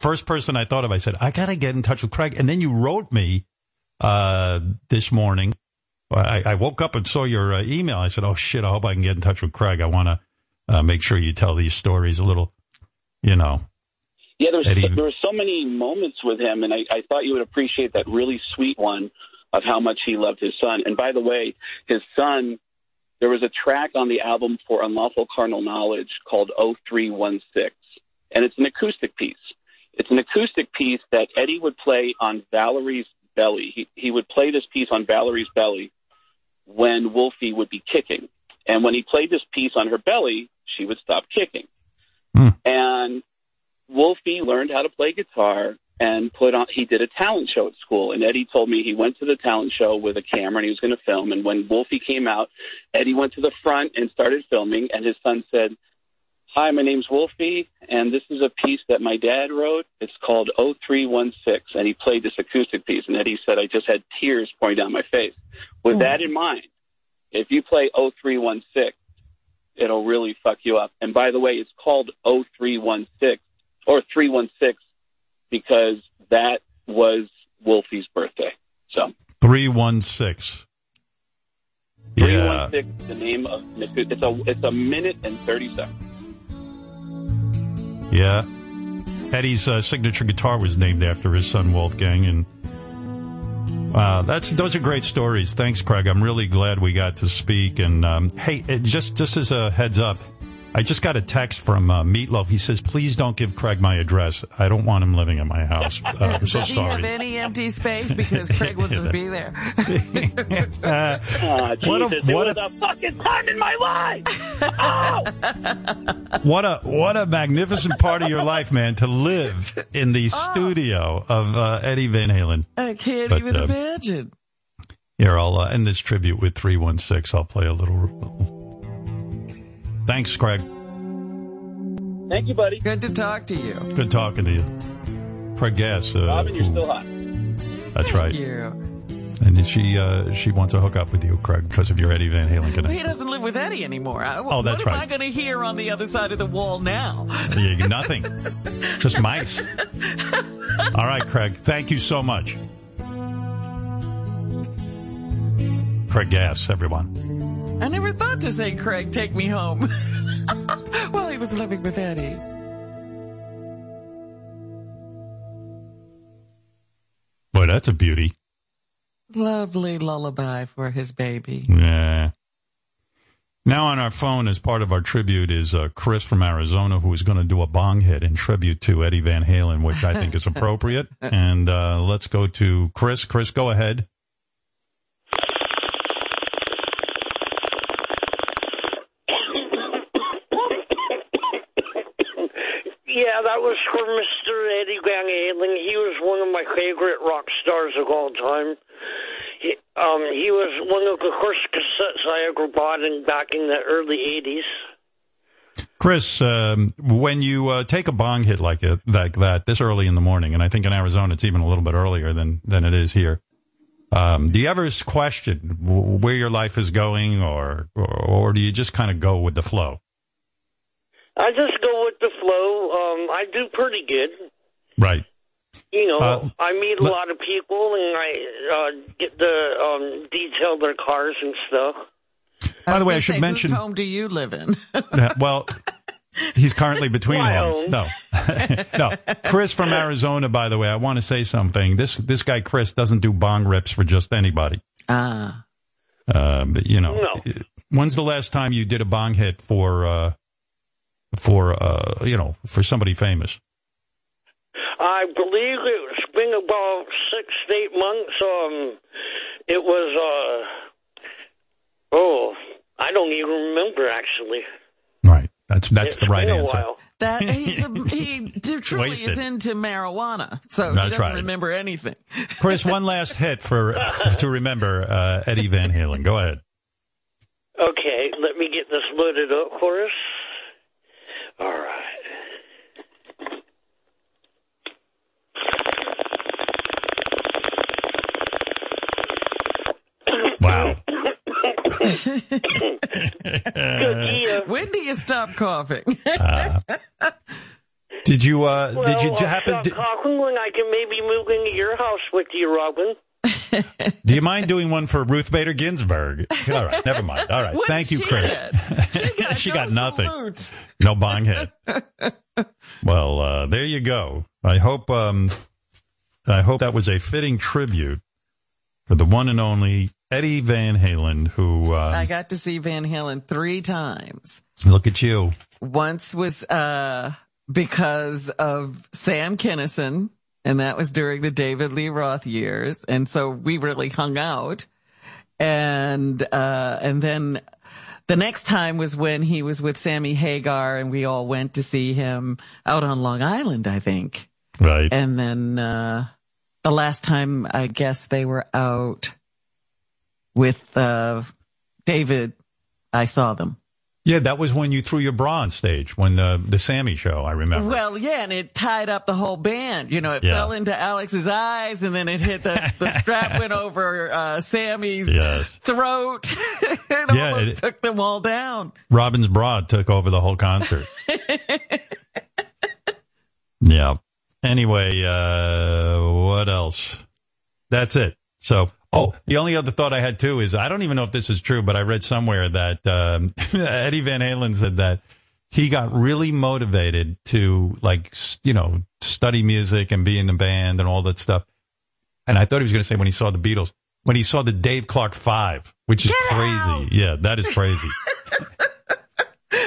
first person I thought of. I said, I got to get in touch with Craig. And then you wrote me uh, this morning. I, I woke up and saw your uh, email. I said, oh, shit, I hope I can get in touch with Craig. I want to uh, make sure you tell these stories a little, you know. Yeah, there's Eddie- there were so many moments with him, and I, I thought you would appreciate that really sweet one of how much he loved his son. And by the way, his son, there was a track on the album for Unlawful Carnal Knowledge called 0316, and it's an acoustic piece. It's an acoustic piece that Eddie would play on Valerie's belly. He, he would play this piece on Valerie's belly when Wolfie would be kicking. And when he played this piece on her belly, she would stop kicking. Hmm. And Wolfie learned how to play guitar and put on he did a talent show at school and Eddie told me he went to the talent show with a camera and he was going to film and when Wolfie came out Eddie went to the front and started filming and his son said Hi, my name's Wolfie, and this is a piece that my dad wrote. It's called 0316, and he played this acoustic piece. And Eddie said, I just had tears pouring down my face. With hmm. that in mind, if you play 0316, it'll really fuck you up. And by the way, it's called 0316 or 316 because that was Wolfie's birthday. So 316. Yeah. 316 is the name of it's a it's a minute and 30 seconds. Yeah. Eddie's uh, signature guitar was named after his son Wolfgang, and wow, that's those are great stories. Thanks, Craig. I'm really glad we got to speak. And um, hey, just just as a heads up, I just got a text from uh, Meatloaf. He says, "Please don't give Craig my address. I don't want him living in my house." Uh, I'm so Does he have any empty space? Because Craig will just be there. Uh, Ah, What a- Jesus, it what was a- a fucking time in my life. Oh! what a what a magnificent part of your life, man, to live in the studio of uh, Eddie Van Halen. I can't But, even uh, imagine. Here, I'll uh, end this tribute with 316. I'll play a little. Thanks, Craig. Thank you, buddy. Good to talk to you. Good talking to you. Craig Gass. Uh, Robin, you're who- still hot. That's right. You. And she uh, she wants to hook up with you, Craig, because of your Eddie Van Halen connection. He doesn't live with Eddie anymore. I- Oh, that's what am right. I going to hear on the other side of the wall now? Yeah, Nothing. Just mice. All right, Craig. Thank you so much. Craig Gass, everyone. I never thought to say, Craig, take me home. While he was living with Eddie. Boy, that's a beauty. Lovely lullaby for his baby. Yeah. Now on our phone, as part of our tribute, is uh, Chris from Arizona, who is going to do a bong hit in tribute to Eddie Van Halen, which I think is appropriate. and uh, let's go to Chris. Chris, go ahead. Yeah, that was for Mr. Eddie Van Halen. He was one of my favorite rock stars of all time. He, um, he was one of the first cassettes I ever bought in back in the early 80s. Chris, um, when you uh, take a bong hit like it, like that this early in the morning, and I think in Arizona it's even a little bit earlier than than it is here. Um, do you ever question where your life is going, or or, or do you just kind of go with the flow? I just go with the flow. I do pretty good. Right. You know, Uh, I meet a lot of people and I uh, get to um, detail their cars and stuff. By the way, I should say, mention. Whose home do you live in? Yeah, well, he's currently between My homes. own. No, no. Chris from Arizona. By the way, I want to say something. This this guy Chris doesn't do bong rips for just anybody. ah. Uh, but you know, No. when's the last time you did a bong hit for uh, for uh, you know for somebody famous? I believe it's been about six to eight months. Um, it was, uh, oh, I don't even remember actually. Right. That's that's It's the right been a answer. while. That he's a, he truly Wasted. is into marijuana, so he doesn't right. remember anything. Chris, one last hit for to remember uh, Eddie Van Halen. Go ahead. Okay, let me get this loaded up for us. All right. Wow. Good deal. When do you stop coughing? Uh, Did you? Uh, Well, did you I'll happen? stop To, talking when I can maybe move into your house with you, Robin. do you mind doing one for Ruth Bader Ginsburg? All right, never mind. All right, What thank did you, she Chris. get? She got, She got no nothing. No bong hit. well, uh, there you go. I hope. Um, I hope that was a fitting tribute for the one and only Eddie Van Halen. Who I uh, got to see Van Halen three times. look at you. Once was uh, because of Sam Kinison, and that was during the David Lee Roth years, and so we really hung out. And uh, and then the next time was when he was with Sammy Hagar, and we all went to see him out on Long Island, I think. Right. And then uh, the last time I guess they were out with uh, David, I saw them. Yeah, that was when you threw your bra on stage when uh, the Sammy show. I remember. Well, yeah, and it tied up the whole band. You know, it Yeah. fell into Alex's eyes, and then it hit the, the strap went over uh, Sammy's yes. throat. it Yeah, almost it- took them all down. Robin's bra took over the whole concert. yeah. Anyway, uh, what else? That's it. So, oh, the only other thought I had too is I don't even know if this is true, but I read somewhere that um, Eddie Van Halen said that he got really motivated to like you know study music and be in the band and all that stuff. And I thought he was going to say when he saw the Beatles, when he saw the Dave Clark Five, which is Get crazy. out! Yeah, that is crazy.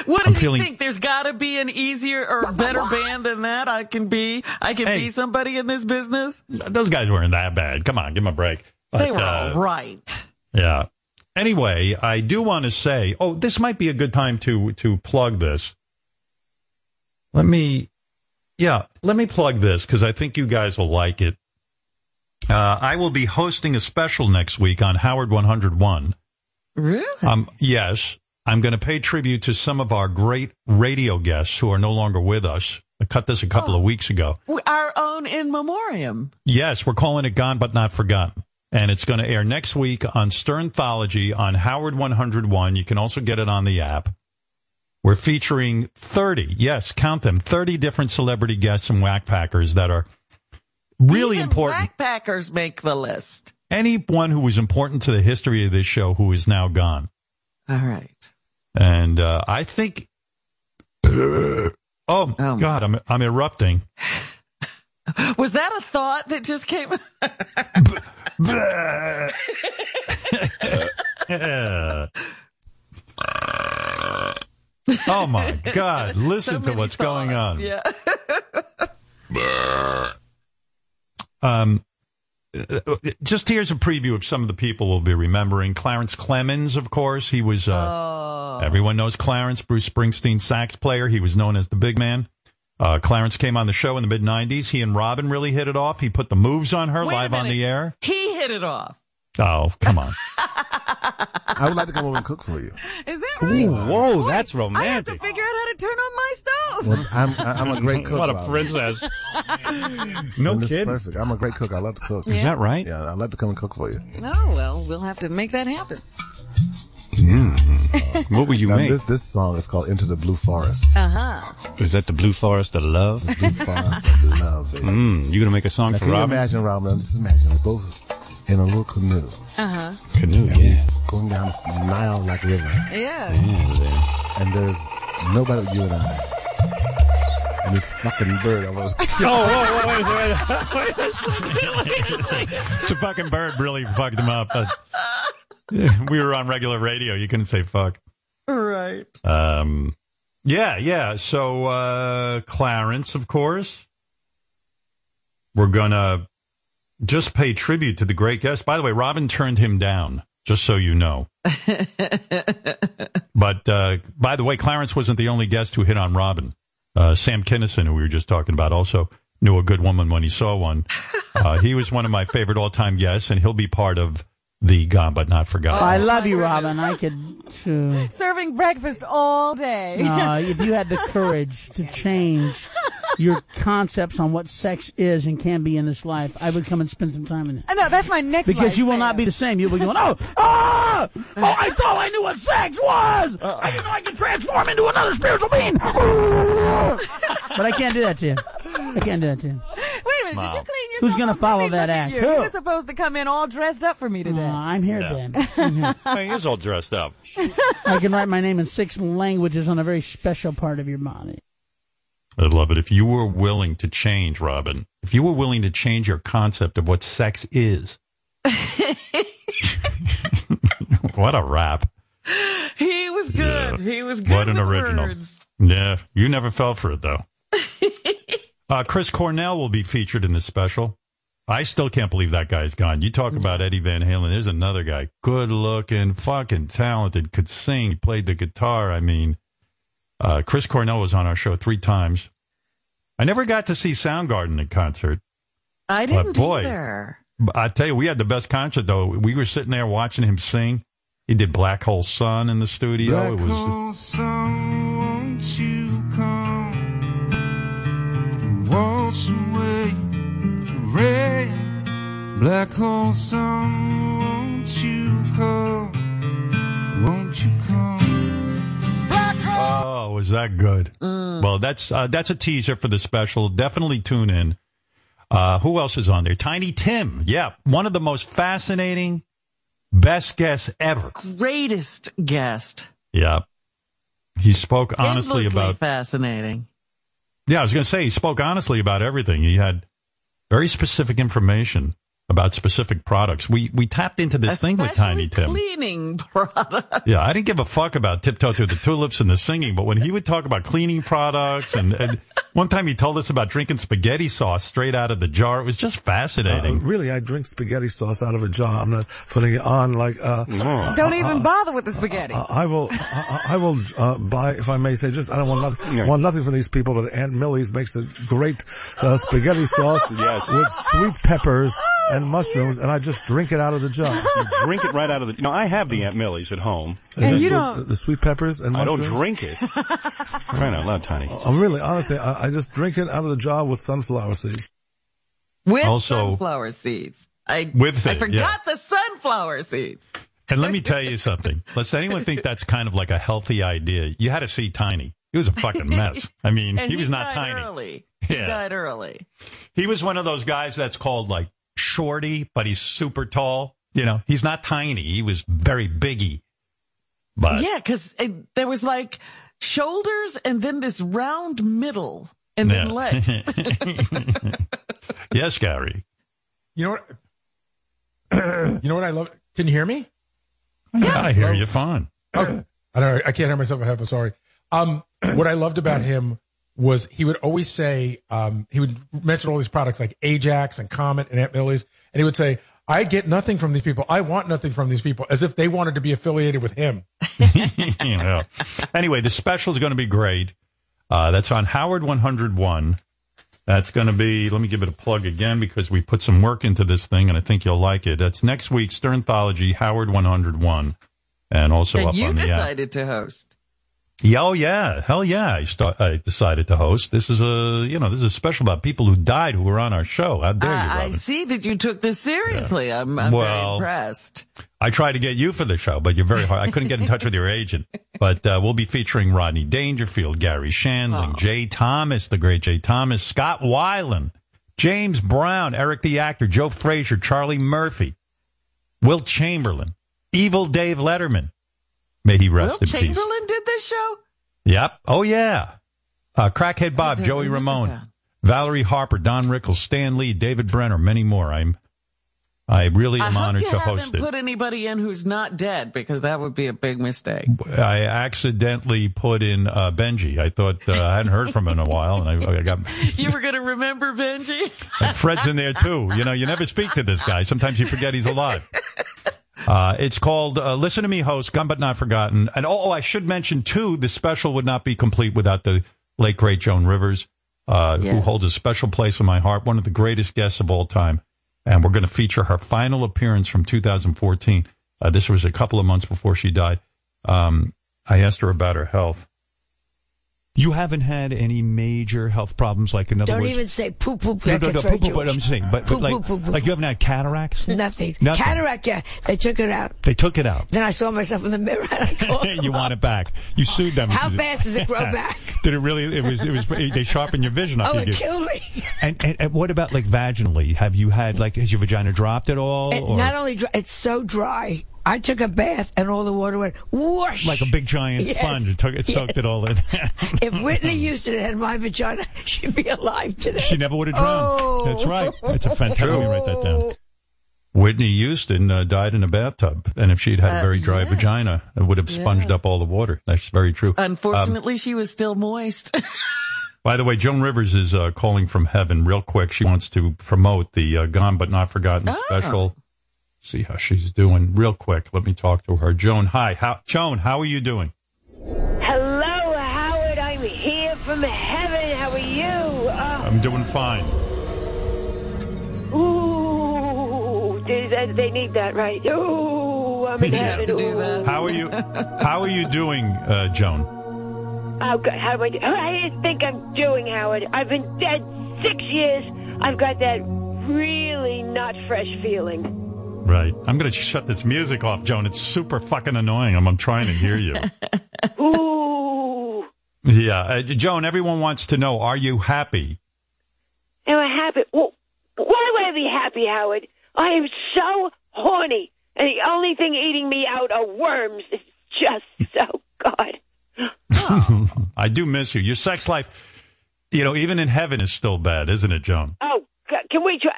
What I'm do you feeling- think? There's got to be an easier or better band than that. I can be. I can Hey. be somebody in this business. Those guys weren't that bad. Come on, give them a break. They were uh, all right. Yeah. Anyway, I do want to say, oh, this might be a good time to to plug this. Let me, yeah, let me plug this because I think you guys will like it. Uh, I will be hosting a special next week on Howard 101. Really? Um, yes, I'm going to pay tribute to some of our great radio guests who are no longer with us. I cut this a couple of weeks ago. Our own in memoriam. Yes, we're calling it Gone But Not Forgotten. And it's going to air next week on Sternthology on Howard 101. You can also get it on the app. We're featuring 30, yes, count them, 30 different celebrity guests and whack packers that are really Even important. Whack packers make the list. Anyone who was important to the history of this show who is now gone. All right. And uh, I think. oh, Oh, God, I'm, I'm erupting. Was that a thought that just came? Oh my God! Listen So to what's going on. Yeah. Um, uh, just here's a preview of some of the people we'll be remembering. Clarence Clemons, of course, he was. Uh, Oh. Everyone knows Clarence, Bruce Springsteen sax player. He was known as the big man. Uh, Clarence came on the show in the mid '90s. He and Robin really hit it off. He put the moves on her Wait live on the air. He hit it off. Oh, come on! I would like to come over and cook for you. Is that right? whoa, Boy, that's romantic. I have to figure out how to turn on my stove. Well, I'm I'm a great cook. What a princess! no And kidding. perfect. I'm a great cook. I love to cook. Is that right? Yeah, I'd like to come and cook for you. Oh, well, we'll have to make that happen. What would you Now, make? this this song is called "Into the Blue Forest." Uh huh. Is that the Blue Forest of Love? The Blue Forest of love. baby. Mm, you gonna make a song Now, for can you Robin? imagine, Robin? Just imagine we're both in a little canoe Uh huh. Canoe, yeah. going down this Nile like river, Yeah. and there's nobody but you and I. And this fucking bird almost. Oh, whoa, wait, wait, wait. the fucking bird really fucked him up. Uh, we were on regular radio. You couldn't say fuck. Right. Um, yeah, yeah. So, uh, Clarence, of course. We're gonna just pay tribute to the great guest. By the way, Robin turned him down, just so you know. but, uh, by the way, Clarence wasn't the only guest who hit on Robin. Uh, Sam Kinison, who we were just talking about, also knew a good woman when he saw one. Uh, he was one of my favorite all-time guests, and he'll be part of the Gone But Not Forgotten. I love you, Robin. I could. Uh, Serving breakfast all day. uh, if you had the courage to change your concepts on what sex is and can be in this life, I would come and spend some time in it. I know that's my next. Because life you will plan. not be the same. You'll be going, oh, ah, oh, I thought I knew what sex was. I didn't know I could transform into another spiritual being. but I can't do that to you. I can't do that to you. Wait a minute, Wow. did you clean yourself Who's gonna follow that look at act? You. Who? you were supposed to come in all dressed up for me Uh, today. I'm here Yeah. then. I'm here. Hey, he is all dressed up. I can write my name in six languages on a very special part of your body. I'd love it if you were willing to change, Robin. If you were willing to change your concept of what sex is. what a rap. He was good. Yeah. He was good. What an original. words. Yeah, you never fell for it though. uh, Chris Cornell will be featured in this special. I still can't believe that guy's gone. You talk about Eddie Van Halen. There's another guy, good looking, fucking talented, could sing, played the guitar. I mean, uh, Chris Cornell was on our show three times. I never got to see Soundgarden in concert. I didn't boy. either. I tell you, we had the best concert though. We were sitting there watching him sing. He did Black Hole Sun in the studio. it was won't you come waltz away the rain black hole sun won't you come won't you come black hole Oh, was that good? Well, that's uh, that's a teaser for the special. Definitely tune in. Uh, who else is on there? Tiny Tim. Yeah, one of the most fascinating, best guests ever. Greatest guest. Yeah, he spoke honestly about. fascinating. Yeah, I was going to say he spoke honestly about everything. He had very specific information about specific products. We we tapped into this thing with Tiny Especially Tim. Cleaning product. Yeah, I didn't give a fuck about tiptoe through the tulips and the singing, but when he would talk about cleaning products and, and one time he told us about drinking spaghetti sauce straight out of the jar, it was just Uh, fascinating. really, I drink spaghetti sauce out of a jar. I'm not putting it on like. Uh, Don't even bother with the spaghetti. uh, I will. I, I will uh, buy, if I may say, just I don't want nothing. Want nothing from these people, but Aunt Millie's makes a great uh, spaghetti sauce with sweet peppers and mushrooms, and I just drink it out of the jar. drink it right out of the. No, I have the Aunt Millie's at home. And just you the- don't- the, sweet peppers and I don't drink it. Crying out loud, Tiny. Uh, I'm really honestly, I, I just drink it out of the jar with sunflower seeds. With Also- sunflower seeds. I, With I forgot yeah. the sunflower seeds. And let me tell you something. Let's anyone think that's kind of like a healthy idea? You had to see Tiny. He was a fucking mess. I mean, And he was not died tiny. early. He Yeah. died early. He was one of those guys that's called like shorty, but he's super tall. You know, he's not tiny. He was very biggy. But Yeah, because there was like shoulders and then this round middle and then Yeah. legs. yes, Gary. You know what? you know what I love? Can you hear me? Yeah, I hear you fine. I don't know. I can't hear myself. I have. I'm sorry. Um, what I loved about him was he would always say, um, he would mention all these products like Ajax and Comet and Aunt Millie's, and he would say, I get nothing from these people. I want nothing from these people, as if they wanted to be affiliated with him. yeah. Anyway, the special is going to be great. Uh, that's on Howard 101. That's going to be, let me give it a plug again because we put some work into this thing and I think you'll like it. That's next week, Sternthology, Howard 101. And also and up you on the app. decided to host. Yeah, oh yeah, hell yeah! I, start, I decided to host. This is a, you know, this is special about people who died who were on our show. How dare you, I, I see that you took this seriously. I'm, I'm Well, very impressed. I tried to get you for the show, but you're very hard. I couldn't get in touch with your agent. But uh, we'll be featuring Rodney Dangerfield, Garry Shandling, Jay Thomas, the great Jay Thomas, Scott Weiland, James Brown, Eric the actor, Joe Frazier, Charlie Murphy, Wilt Chamberlain, Evil Dave Letterman. May he rest Will in peace. Chamberlain did this show? Yep. Oh yeah. Uh, Crackhead Bob, Joey Ramone. Valerie Harper, Don Rickles, Stan Lee, David Brenner, many more. I'm, I really I am hope honored to host it. put anybody in who's not dead because that would be a big mistake. I accidentally put in uh, Benji. I thought uh, I hadn't heard from him in a while, and I, I got you were going to remember Benji? and Fred's in there too. You know, you never speak to this guy. Sometimes you forget he's alive. Uh, it's called uh, Listen to Me, Host, Gone But Not Forgotten. And oh, oh, I should mention too, the special would not be complete without the late great Joan Rivers, uh, who holds a special place in my heart, one of the greatest guests of all time. And we're going to feature her final appearance from 2014. Uh, this was a couple of months before she died. Um, I asked her about her health. You haven't had any major health problems, like in other Don't words. even say poop poop. No, no, no, poop, poop, but I'm saying, but, but like, like you haven't had cataracts. Nothing. Nothing. Cataract, yeah. They took it out. They took it out. Then I saw myself in the mirror and I called them you up. want it back? You sued them. How fast does it grow back? Did it really? It was. It was. They sharpened your vision up. Oh, you it killed me. And, and, and what about like vaginally? Have you had like has your vagina dropped at all? It not only dry, it's so dry. I took a bath and all the water went whoosh. like a big giant Yes, sponge? It took it soaked it all in. If Whitney Houston had my vagina, she'd be alive today. she never would have drowned. Oh. That's right. That's a fantastic. Let me write that down. Whitney Houston uh, died in a bathtub, and if she'd had a Uh, very dry yes. vagina, it would have sponged Yeah. up all the water. That's very true. Um, Unfortunately, she was still moist. By the way, Joan Rivers is uh, calling from heaven real quick. She wants to promote the uh, Gone But Not Forgotten Oh. special. See how she's doing real quick. Let me talk to her. Joan, hi. How, Joan, how are you doing? Hello, Howard. I'm here from heaven. How are you? Oh, I'm doing fine. ooh, they, they- they need that, right? Ooh, I'm in heaven. Ooh. How are you? How are you doing, uh, Joan? Oh, God, how do I, do? I think I'm doing, Howard. I've been dead six years. I've got that really not fresh feeling. Right. I'm going to shut this music off, Joan. It's super fucking annoying. I'm, I'm trying to hear you. Ooh, yeah. Uh, Joan, everyone wants to know, are you happy? am I happy? Well, why would I be happy, Howard? I am so horny, and the only thing eating me out are worms. It's just so God. I do miss you. Your sex life, you know, even in heaven is still bad, isn't it, Joan? Oh, God, can we try?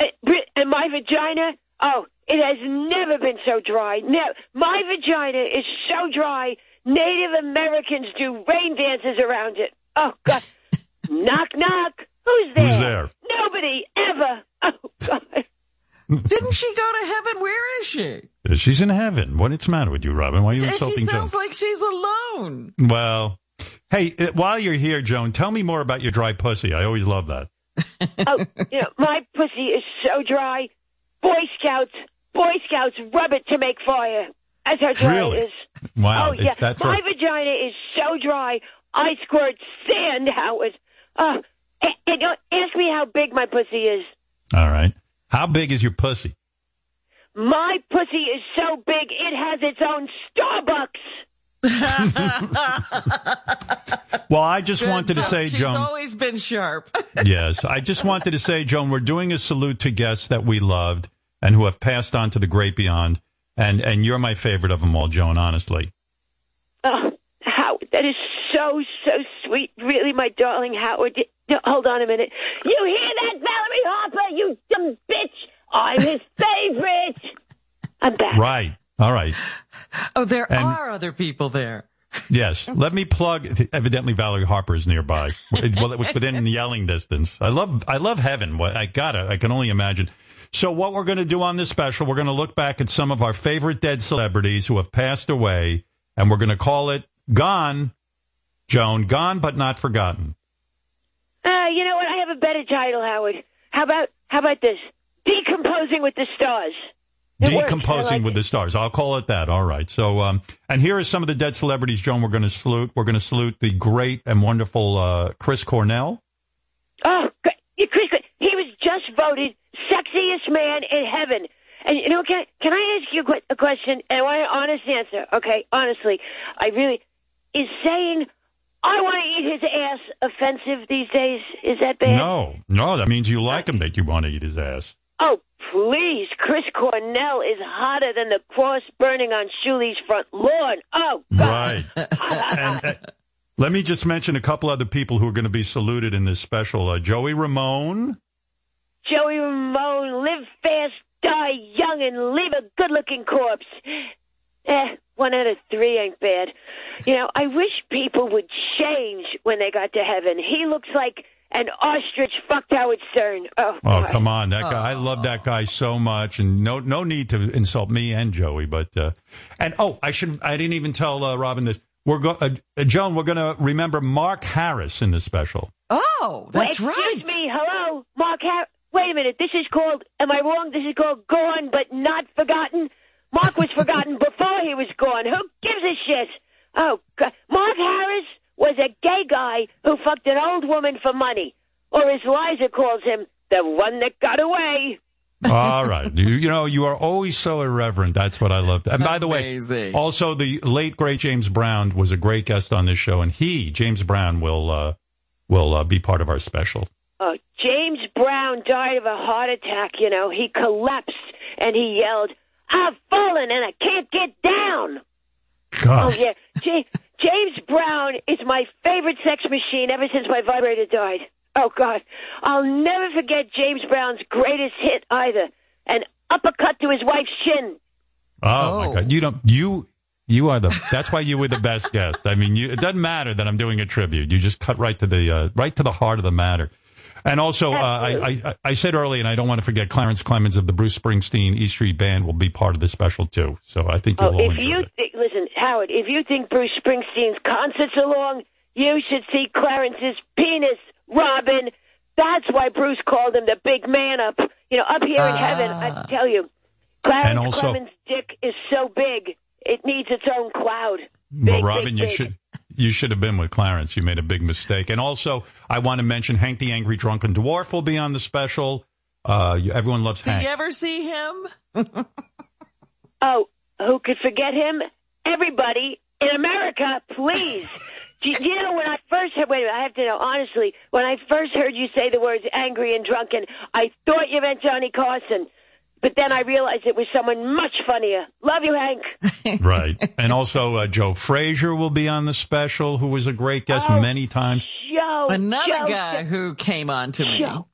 uh, Brit- And my vagina? Oh, it has never been so dry. No, my vagina is so dry. Native Americans do rain dances around it. Oh God! knock knock. Who's there? Who's there? Nobody ever. Oh God! Didn't she go to heaven? Where is she? Uh, She's in heaven. What's the matter with you, Robin? Why are you She insulting Joan? sounds like she's alone. Well, hey, uh, while you're here, Joan, tell me more about your dry pussy. I always love that. oh, you know, my pussy is so dry. Boy Scouts, Boy Scouts rub it to make fire. That's how dry Really? it is. Wow, Oh it's yeah, that my dry. vagina is so dry. I squirt sand out. Uh, and, and don't ask me how big my pussy is. All right. How big is your pussy? My pussy is so big it has its own Starbucks. Well, I just Good wanted to job. say, she's Joan. always been sharp. yes, I just wanted to say, Joan, we're doing a salute to guests that we loved and who have passed on to the great beyond, and and you're my favorite of them all, Joan. Honestly. Oh, Howard, that is so so sweet. Really, my darling Howard. No, hold on a minute. You hear that, Valerie Harper? You dumb bitch! I'm his favorite. I'm back. Right. All right. Oh, there And- are other people there. Yes. Let me plug. Evidently, Valerie Harper is nearby. Well, it was within yelling distance. I love. I love heaven. What- I gotta. I can only imagine. So, what we're going to do on this special, we're going to look back at some of our favorite dead celebrities who have passed away, and we're going to call it "Gone." Joan, gone but not forgotten. Uh, you know what? I have a better title, Howard. How about how about this? Decomposing with the stars. It. Decomposing like with it. the stars. I'll call it that. All right. So, um, and here are some of the dead celebrities, Joan. We're going to salute. We're going to salute the great and wonderful uh, Chris Cornell. Oh, great. Yeah, Chris, Chris, he was just voted sexiest man in heaven. And you know, can can I ask you a, question? And I want an honest answer. Okay, honestly, I really is saying I want to eat his ass offensive these days. Is that bad? No, no, that means you like him. That you want to eat his ass. Oh, please, Chris Cornell is hotter than the cross burning on Shuli's front lawn. Oh, God! Right. and, uh, let me just mention a couple other people who are going to be saluted in this special. Uh, Joey Ramone. Joey Ramone, live fast, die young, and leave a good-looking corpse. Eh, one out of three ain't bad. You know, I wish people would change when they got to heaven. He looks like an ostrich fucked Howard Stern. Oh, Oh, God. come on, that guy! I love that guy so much, and no, no need to insult me and Joey. But uh, and oh, I should, I didn't even tell uh, Robin this. We're go, uh, uh, Joan. We're going to remember Mark Harris in this special. Oh, that's Well, right. Excuse me, hello, Mark. Har- Wait a minute. This is called. Am I wrong? This is called gone but not forgotten. Mark was forgotten before he was gone. Who gives a shit? Oh, God. Mark Harris was a gay guy who fucked an old woman for money. Or as Liza calls him, the one that got away. All right. You, you know, you are always so irreverent. That's what I love. And by the way, also the late great James Brown was a great guest on this show, and he, James Brown, will uh, will uh, be part of our special. Oh, James Brown died of a heart attack, you know. He collapsed and he yelled, I've fallen and I can't get down. God. Oh, yeah. Ja- James Brown is my favorite sex machine ever since my vibrator died. Oh, God. I'll never forget James Brown's greatest hit either an uppercut to his wife's chin. Oh, my God! You don't you. You are the. That's why you were the best guest. I mean, you, it doesn't matter that I'm doing a tribute. You just cut right to the uh, right to the heart of the matter. And also, uh, I, I I said earlier, and I don't want to forget, Clarence Clemons of the Bruce Springsteen E Street Band will be part of the special too. So I think you'll Oh, all if enjoy you it. listen, Howard, if you think Bruce Springsteen's concerts are long, you should see Clarence's penis, Robin. That's why Bruce called him the big man up. You know, up here in heaven, I tell you, Clarence And also- Clemons' dick is so big, it needs its own cloud. Well, Big, Robin, big, you big. should you should have been with Clarence. You made a big mistake. And also, I want to mention Hank the Angry Drunken Dwarf will be on the special. Uh, you- everyone loves Did Hank. Did you ever see him? Oh, who could forget him? Everybody in America, please. Do you, do you know when I first heard? Wait a minute, I have to know honestly. When I first heard you say the words "angry and drunken," I thought you meant Johnny Carson, but then I realized it was someone much funnier. Love you, Hank. right. And also, uh, Joe Frazier will be on the special, who was a great guest Oh, many times. Joe, Another Joe, guy who came on to me. Joe.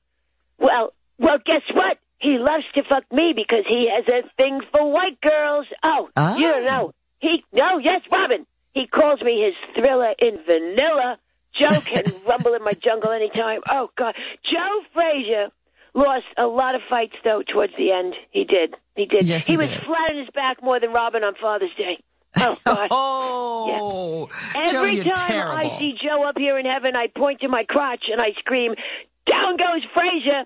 Well, well, guess what? He loves to fuck me because he has a thing for white girls. Oh, Ah. you don't know. He no, yes, Robin. He calls me his thriller in vanilla. Joe can rumble in my jungle anytime. Oh God, Joe Frazier lost a lot of fights though towards the end. He did. He did. Yes, he was did. flat on his back more than Robin on Father's Day. Oh God. Oh, Joe, Every you're time terrible. I see Joe up here in heaven, I point to my crotch and I scream, "Down goes Frazier!"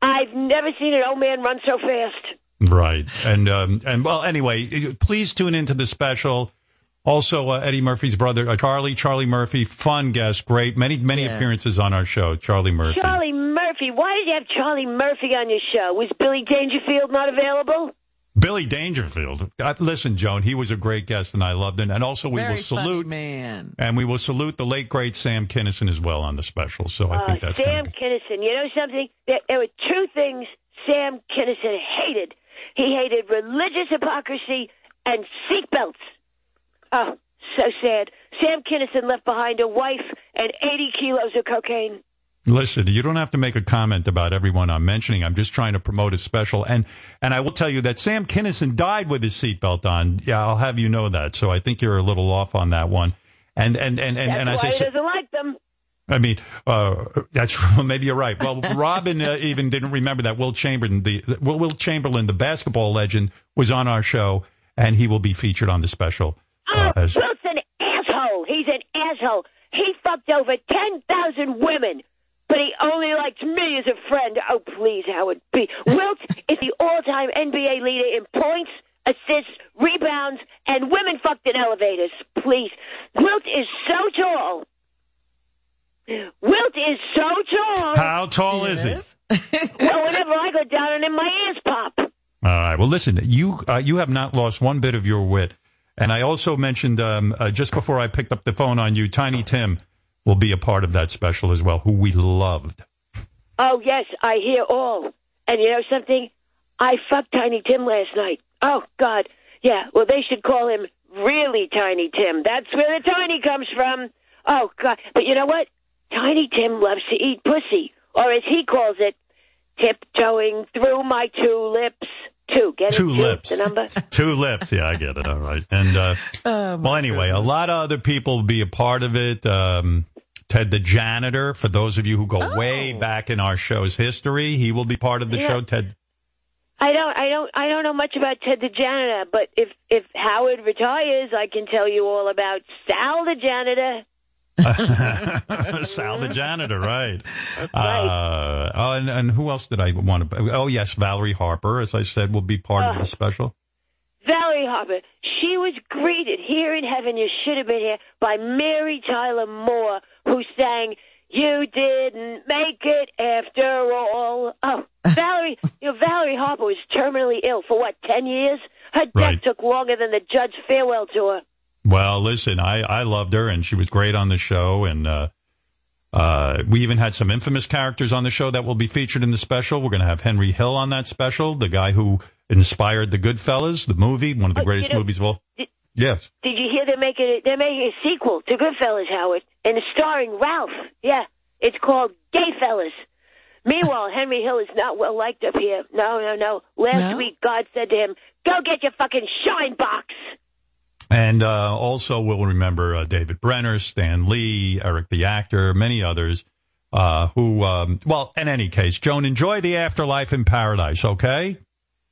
I've never seen an old man run so fast. Right. And um, and well, anyway, please tune into the special. Also, uh, Eddie Murphy's brother, uh, Charlie, Charlie Murphy, fun guest, great, many many Yeah. appearances on our show. Charlie Murphy. Charlie Murphy. Why did you have Charlie Murphy on your show? Was Billy Dangerfield not available? Billy Dangerfield. Uh, listen, Joan, he was a great guest, and I loved him. And also, we Very will salute man. and we will salute the late great Sam Kinison as well on the special. So I think Uh, that's Sam Kinison. You know something? There, there were two things Sam Kinison hated. He hated religious hypocrisy and seatbelts. Oh, so sad. Sam Kinison left behind a wife and 80 kilos of cocaine. Listen, you don't have to make a comment about everyone I'm mentioning. I'm just trying to promote a special. And and I will tell you that Sam Kinison died with his seatbelt on. Yeah, I'll have you know that. So I think you're a little off on that one. And and and and, That's and as why I he doesn't like them. I mean, uh, that's maybe you're right. Well, Robin uh, even didn't remember that Wilt Chamberlain, the Will, Wilt Chamberlain, the basketball legend, was on our show, and he will be featured on the special. Uh, as, Wilt's an asshole. He's an asshole. He fucked over 10,000 women, but he only likes me as a friend. Oh, please, Howard B. Wilt is the all-time NBA leader in points, assists, rebounds, and women fucked in elevators. Please. Wilt is so tall. Wilt is so tall. how tall is he? well, whenever I go down on him, my ears pop. All right. Well, listen, you uh, you have not lost one bit of your wit. And I also mentioned um, uh, just before I picked up the phone on you, Tiny Tim will be a part of that special as well, who we loved. Oh, yes, I hear all. And you know something? I fucked Tiny Tim last night. Oh, God. Yeah, well, they should call him really Tiny Tim. That's where the tiny comes from. Oh, God. But you know what? Tiny Tim loves to eat pussy, or as he calls it, tiptoeing through my two lips. Two. Get it? Two lips. The number? Two lips. Yeah, I get it. All right. And uh, well, anyway, a lot of other people will be a part of it. Um, Ted the janitor. For those of you who go way back in our show's history, he will be part of the Yeah. show. Ted. I don't, I don't, I don't know much about Ted the janitor, but if if Howard retires, I can tell you all about Sal the janitor. Sal the janitor, right? Uh, oh, and, and who else did I want to? Oh, yes, Valerie Harper, as I said, will be part of the special. Valerie Harper. She was greeted here in heaven. You should have been here by Mary Tyler Moore, who sang You didn't make it after all. Oh, Valerie, you know, Valerie Harper was terminally ill for what, 10 years? Her death Right. took longer than the Judge farewell tour. Well, listen, I, I loved her and she was great on the show. And uh, uh, we even had some infamous characters on the show that will be featured in the special. We're going to have Henry Hill on that special, the guy who inspired The Goodfellas, the movie, one of the greatest you know- movies of all. Did- Yes. Did you hear they're making it? They're making a sequel to Goodfellas, Howard, and it's starring Ralph. Yeah, it's called Gayfellas. Meanwhile, Henry Hill is not well liked up here. No, no, no. Last No? week, God said to him, "Go get your fucking shine box." And uh, also, we'll remember uh, David Brenner, Stan Lee, Eric the actor, many others uh, who, um, well, in any case, Joan, enjoy the afterlife in paradise, okay?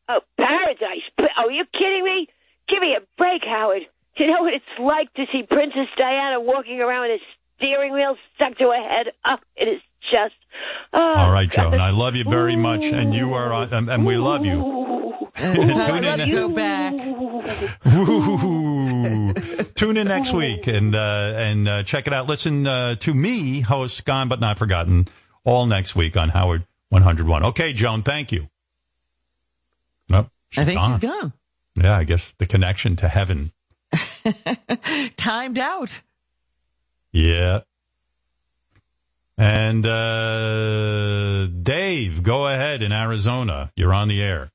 Oh, paradise! P- Are you kidding me? Give me a break, Howard. Do you know what it's like to see Princess Diana walking around with a steering wheel stuck to her head? Oh, it is just. Oh, All right, Joan, I love you very much, and you are, on, and, and we love you. Tune in, Go back. Tune in next week and uh, and uh, check it out. Listen uh, to me, host Gone but Not Forgotten, all next week on Howard 101. Okay, Joan, thank you. Nope, I think gone. she's gone. Yeah, I guess the connection to heaven. Timed out. Yeah. And uh, Dave, go ahead in Arizona. You're on the air.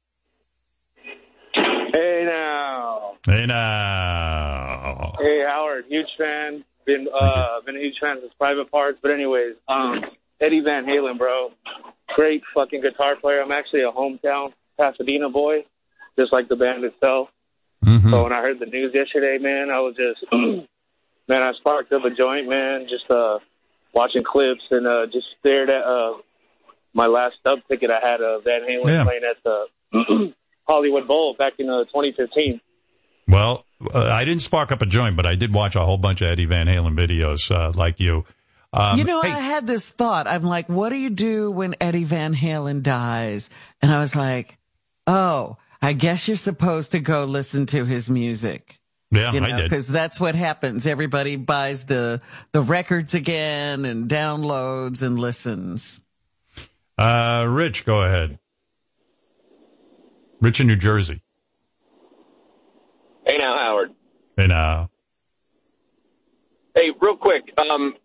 Hey now. Hey now. Hey Howard, huge fan. Been uh been a huge fan since Private Parts. But anyways, um Eddie Van Halen, bro. Great fucking guitar player. I'm actually a hometown Pasadena boy, just like the band itself. Mm-hmm. So when I heard the news yesterday, man, I was just man, I sparked up a joint, man, just uh watching clips and uh just stared at uh my last stub ticket I had of uh Van Halen Yeah. playing at the Hollywood Bowl back in uh, 2015. Well, uh, I didn't spark up a joint, but I did watch a whole bunch of Eddie Van Halen videos uh, like you. Um, you know, hey, I had this thought. I'm like, what do you do when Eddie Van Halen dies? And I was like, oh, I guess you're supposed to go listen to his music. yeah, you know, I did. because that's what happens. Everybody buys the the records again and downloads and listens. Uh, Rich, go ahead. Rich in New Jersey. Hey now, Howard. Hey now. Hey, real quick, um,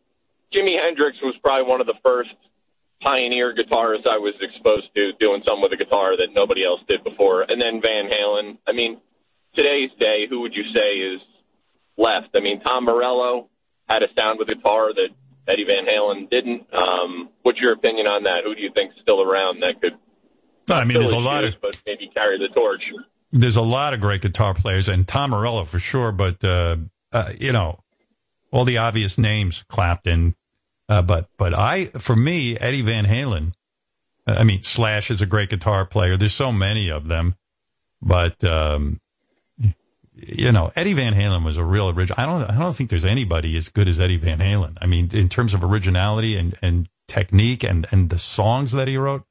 Jimi Hendrix was probably one of the first pioneer guitarists I was exposed to doing something with a guitar that nobody else did before. And then Van Halen. I mean, today's day, who would you say is left? I mean, Tom Morello had a sound with a guitar that Eddie Van Halen didn't. Um, what's your opinion on that? Who do you think's still around that could? I mean, there's a lot of but maybe carry the torch. there's a lot of great guitar players, and Tom Morello for sure. But uh, uh, you know, all the obvious names, Clapton. Uh, but but I, for me, Eddie Van Halen. uh, I mean, Slash is a great guitar player. There's so many of them, but um, you know, Eddie Van Halen was a real original. I don't I don't think there's anybody as good as Eddie Van Halen. I mean, in terms of originality and and technique and and the songs that he wrote.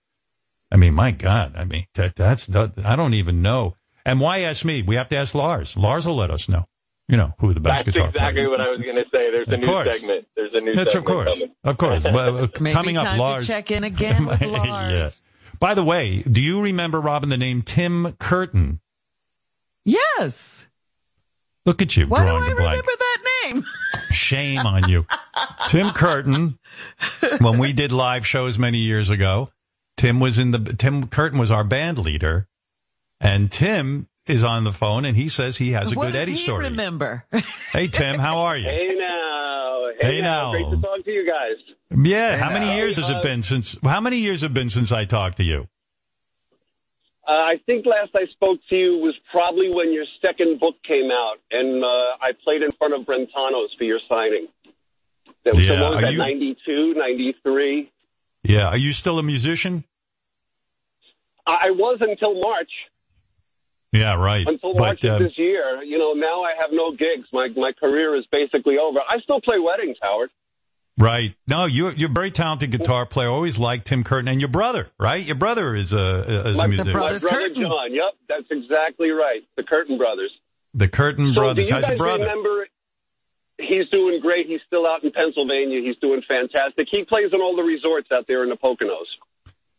I mean, my God. I mean, that, that's, that, I don't even know. And why ask me? We have to ask Lars. Lars will let us know, you know, who the best That's guitar exactly player what I was going to say. There's a new course. segment. There's a new That's of segment course. coming. Of course. Well, uh, Maybe coming up, time Lars. to check in again with Lars. yeah. By the way, do you remember, Robin, the name Tim Curtin? Yes. Look at you Why do drawing I the blank. remember that name? Shame on you. Tim Curtin, when we did live shows many years ago, Tim was in the, Tim Curtin was our band leader. And Tim is on the phone and he says he has a what good does Eddie he story. remember? Hey, Tim, how are you? Hey now, hey, Hey now. now. great to talk to you guys. Yeah. How many years has Uh, it been since, how many years have been since I talked to you? Uh, I think last I spoke to you was probably when your second book came out, and uh, I played in front of Brentano's for your signing. That was, Yeah, so what was are that, you- 92, 93? Yeah. Are you still a musician? I I was until March. Yeah, right. Until March But, of uh, this year. You know, now I have no gigs. My my career is basically over. I still play weddings, Howard. Right. No, you're you're a very talented guitar player. Always liked Tim Curtin and your brother, right? Your brother is a, is a My, musician. my brother John. Yep, that's exactly right. The Curtin brothers. The Curtin So brothers do you has a guys brother. remember? He's doing great. He's still out in Pennsylvania. He's doing fantastic. He plays in all the resorts out there in the Poconos.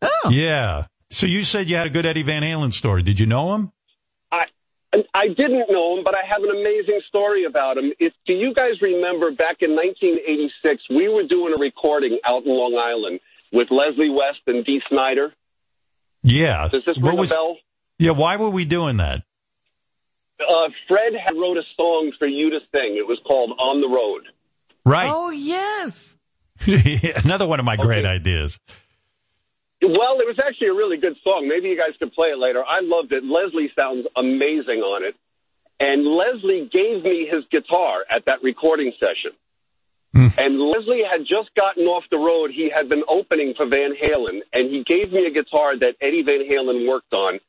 Oh. Yeah. So you said you had a good Eddie Van Halen story. Did you know him? I I didn't know him, but I have an amazing story about him. If do you guys remember back in 1986, we were doing a recording out in Long Island with Leslie West and Dee Snider. Yeah. Does this ring was- a bell? Yeah. Why were we doing that? Uh, Fred had wrote a song for you to sing. It was called "On the Road." Right. Oh yes. Another one of my great ideas. Well, it was actually a really good song. Maybe you guys could play it later. I loved it. Leslie sounds amazing on it. And Leslie gave me his guitar at that recording session. Hmm. And Leslie had just gotten off the road. He had been opening for Van Halen, and he gave me a guitar that Eddie Van Halen worked on.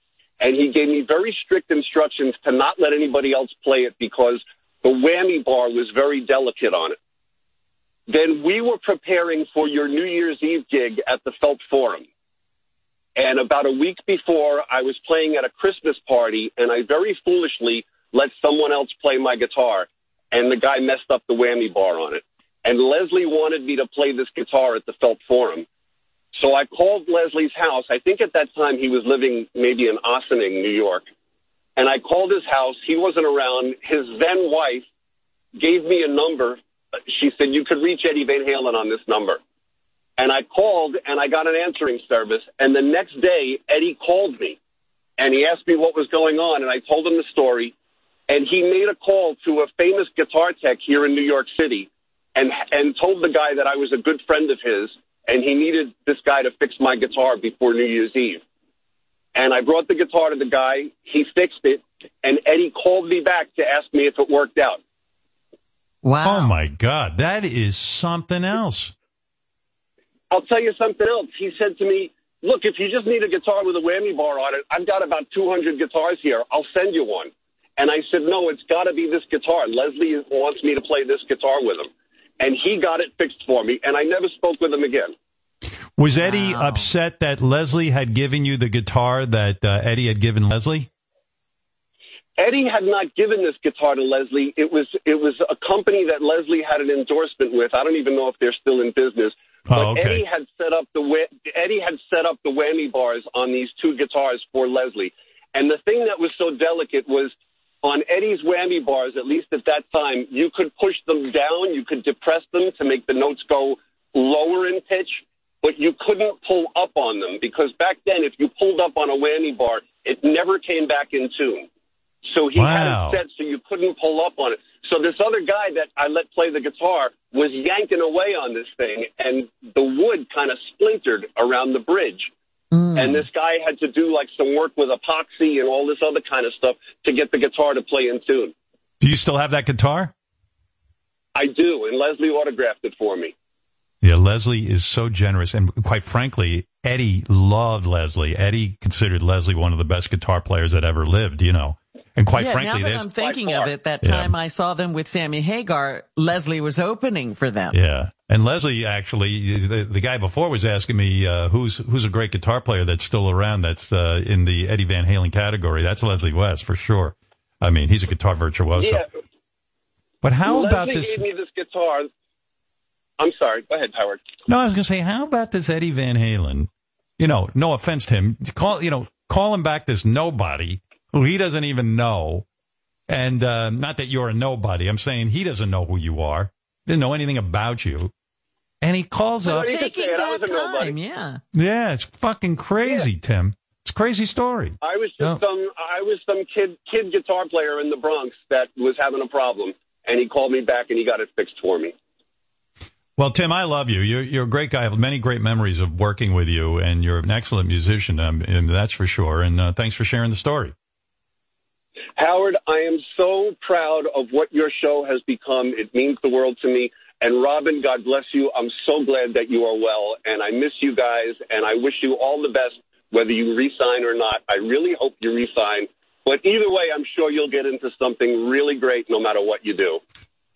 And he gave me very strict instructions to not let anybody else play it because the whammy bar was very delicate on it. Then we were preparing for your New Year's Eve gig at the Felt Forum. And about a week before, I was playing at a Christmas party, and I very foolishly let someone else play my guitar, and the guy messed up the whammy bar on it. And Leslie wanted me to play this guitar at the Felt Forum. So I called Leslie's house. I think at that time he was living maybe in Ossining, New York. And I called his house. He wasn't around. His then wife gave me a number. She said, You could reach Eddie Van Halen on this number. And I called and I got an answering service. And the next day, Eddie called me and he asked me what was going on. And I told him the story. And he made a call to a famous guitar tech here in New York City and, and told the guy that I was a good friend of his and he needed this guy to fix my guitar before New Year's Eve. And I brought the guitar to the guy. He fixed it. And Eddie called me back to ask me if it worked out. Wow. Oh my God, that is something else. I'll tell you something else. He said to me, Look, if you just need a guitar with a whammy bar on it, I've got about 200 guitars here. I'll send you one. And I said, No, it's got to be this guitar. Leslie wants me to play this guitar with him. And he got it fixed for me, and I never spoke with him again. Was Eddie upset that Leslie had given you the guitar that uh, Eddie had given Leslie? Eddie had not given this guitar to Leslie. It was it was a company that Leslie had an endorsement with. I don't even know if they're still in business. Oh, but Oh, okay. Eddie had set up the Eddie had set up the whammy bars on these two guitars for Leslie. And the thing that was so delicate was on Eddie's whammy bars, at least at that time, you could push them down, you could depress them to make the notes go lower in pitch, but you couldn't pull up on them because back then, if you pulled up on a whammy bar, it never came back in tune. So he Wow. had it set so you couldn't pull up on it. So this other guy that I let play the guitar was yanking away on this thing, and the wood kind of splintered around the bridge. Hmm. And this guy had to do like some work with epoxy and all this other kind of stuff to get the guitar to play in tune. Do you still have that guitar? I do, and Leslie autographed it for me. Yeah, Leslie is so generous, and quite frankly, Eddie loved Leslie. Eddie considered Leslie one of the best guitar players that ever lived. You know, and quite yeah, frankly, now that I'm thinking of it, that Yeah. time I saw them with Sammy Hagar, Leslie was opening for them. Yeah, and Leslie actually, the, the guy before was asking me uh, who's who's a great guitar player that's still around that's uh, in the Eddie Van Halen category. That's Leslie West for sure. I mean, he's a guitar virtuoso. Yeah. But how Leslie about this? gave me this guitar. I'm sorry. Go ahead, Howard. No, I was going to say, how about this Eddie Van Halen? You know, no offense to him, call you know, call him back this nobody who he doesn't even know, and uh, not that you're a nobody. I'm saying he doesn't know who you are, didn't know anything about you, and he calls up. Taking that time, yeah. Yeah, it's fucking crazy, Tim. It's a crazy story. I was just some I was some kid kid guitar player in the Bronx that was having a problem, and he called me back and he got it fixed for me. Well, Tim, I love you. You're, you're a great guy. I have many great memories of working with you, and you're an excellent musician, um, and that's for sure. And uh, thanks for sharing the story. Howard, I am so proud of what your show has become. It means the world to me. And Robin, God bless you. I'm so glad that you are well, and I miss you guys, and I wish you all the best, whether you resign or not. I really hope you resign. But either way, I'm sure you'll get into something really great no matter what you do.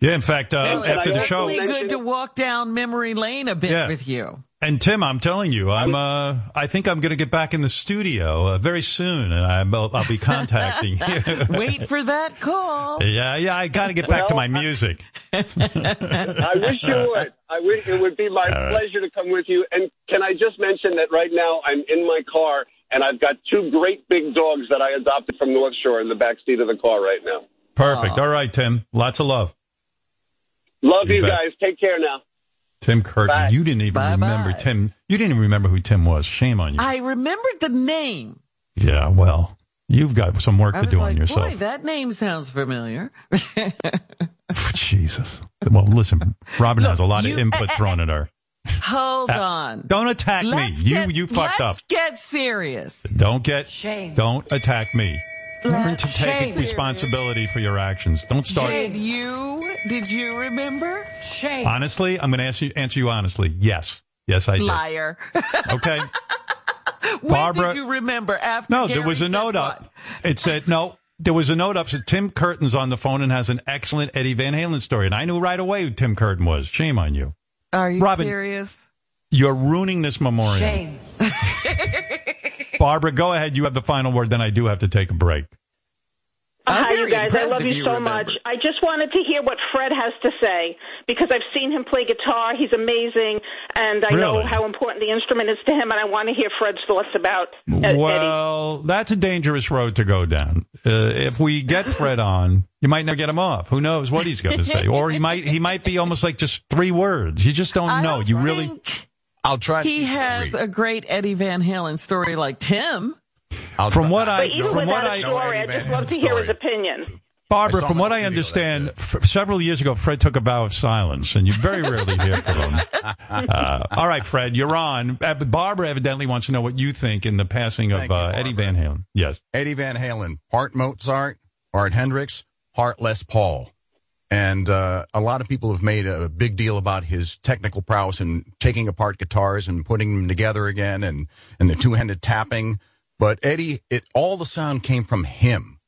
Yeah, in fact, uh, And- and after I the also show, Really good to walk down memory lane a bit Yeah. with you. And Tim, I'm telling you, I'm. Uh, I think I'm going to get back in the studio uh, very soon, and I'm, I'll, I'll be contacting you. Wait for that call. yeah, yeah. I got to get back to my music. I wish you would. I wish it would be my All right. pleasure to come with you. And can I just mention that right now I'm in my car and I've got two great big dogs that I adopted from North Shore in the back seat of the car right now. Perfect. All right, Tim. Lots of love. Love You you, guys. Take care now. Tim Curtin. You didn't even remember Tim. You didn't even remember who Tim was. Shame on you. I remembered the name. yeah. Well, you've got some work to do like, on yourself. boy, that name sounds familiar. Jesus. Well, listen. Robin has a lot you- of input eh, eh, thrown at her. Hold Uh, on. Don't attack Let's me. You get- you fucked up. Let's get serious. Don't get. Shame. Don't attack me. Learn to take Shame. responsibility for your actions. Don't start. Did you? Did you remember? Shame. Honestly, I'm going to answer you, answer you honestly. Yes. Yes, I did. Liar. Okay. when Barbara- did you remember after? No, there was a note what? up. It said no. There was a note up. Said Tim Curtin's on the phone and has an excellent Eddie Van Halen story, and I knew right away who Tim Curtin was. Shame on you. Are you Robin, serious? You're ruining this memorial. Shame. Barbara, go ahead. You have the final word. Then I do have to take a break. I'm Hi, you guys. I love you, you so remember. much. I just wanted to hear what Fred has to say because I've seen him play guitar. He's amazing, and I know how important the instrument is to him, and I want to hear Fred's thoughts about uh, Eddie. Well, that's a dangerous road to go down. Uh, if we get Fred on, you might never get him off. Who knows what he's going to say? Or he might he might be almost like just three words. You just don't know. you really. I'll try. He has a great Eddie Van Halen story like Tim. from what I But even from what without a I story, I just love to hear his opinion. Barbara, from what I understand, f- several years ago, Fred took a vow of silence, and you very rarely hear from him. Uh, all right, Fred, you're on. Uh, but Barbara evidently wants to know what you think in the passing of Thank you, uh, Eddie Van Halen. Yes. Eddie Van Halen, part Mozart, part Hendrix, part Les Paul. And uh, a lot of people have made a big deal about his technical prowess in taking apart guitars and putting them together again and, and the two-handed tapping. But Eddie, it all the sound came from him.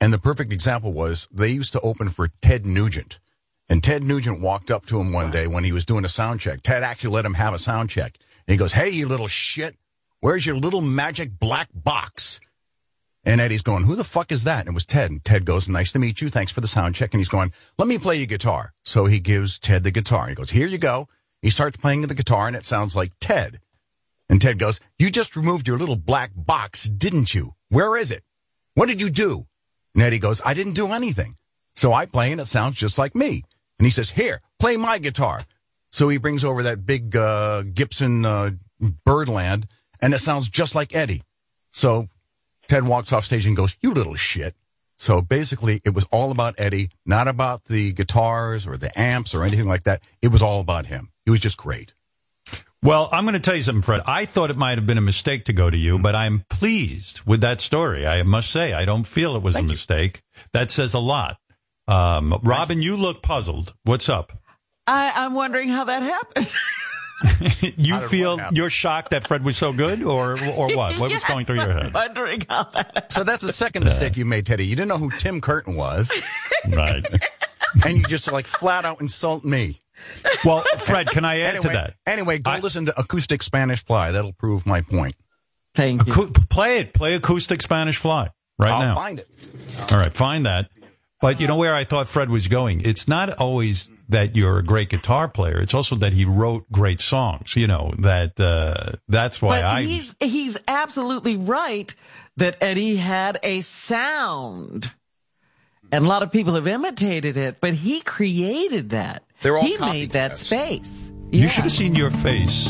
And the perfect example was they used to open for Ted Nugent. And Ted Nugent walked up to him one day when he was doing a sound check. Ted actually let him have a sound check. And he goes, Hey, you little shit, where's your little magic black box? And Eddie's going, who the fuck is that? And it was Ted. And Ted goes, nice to meet you. Thanks for the sound check. And he's going, let me play you guitar. So he gives Ted the guitar. He goes, here you go. He starts playing the guitar and it sounds like Ted. And Ted goes, you just removed your little black box, didn't you? Where is it? What did you do? And Eddie goes, I didn't do anything. So I play and it sounds just like me. And he says, here, play my guitar. So he brings over that big uh, Gibson uh, Birdland and it sounds just like Eddie. So Ted walks off stage and goes, you little shit. So basically it was all about Eddie, not about the guitars or the amps or anything like that. It was all about him. He was just great. Well, I'm going to tell you something, Fred. I thought it might have been a mistake to go to you, but I'm pleased with that story. I must say, I don't feel it was a mistake. That says a lot. Um, Robin, you look puzzled. What's up? I, I'm wondering how that happened. you feel you're shocked that Fred was so good, or or what? What was going through your head? Wondering how that. So that's the second mistake you made, Teddy. You didn't know who Tim Curtin was. Right. and you just like flat out insult me. Well, Fred, can I add anyway, to that? Anyway, go listen to Acoustic Spanish Fly. That'll prove my point. Thank Acou- play it. Play acoustic Spanish fly right I'll now. find it. All right, find that. But you know where I thought Fred was going? It's not always that you're a great guitar player. It's also that he wrote great songs. You know that uh, that's why but I. he's he's absolutely right that Eddie had a sound, and a lot of people have imitated it, but he created that. They're all he made that space. You should have seen your face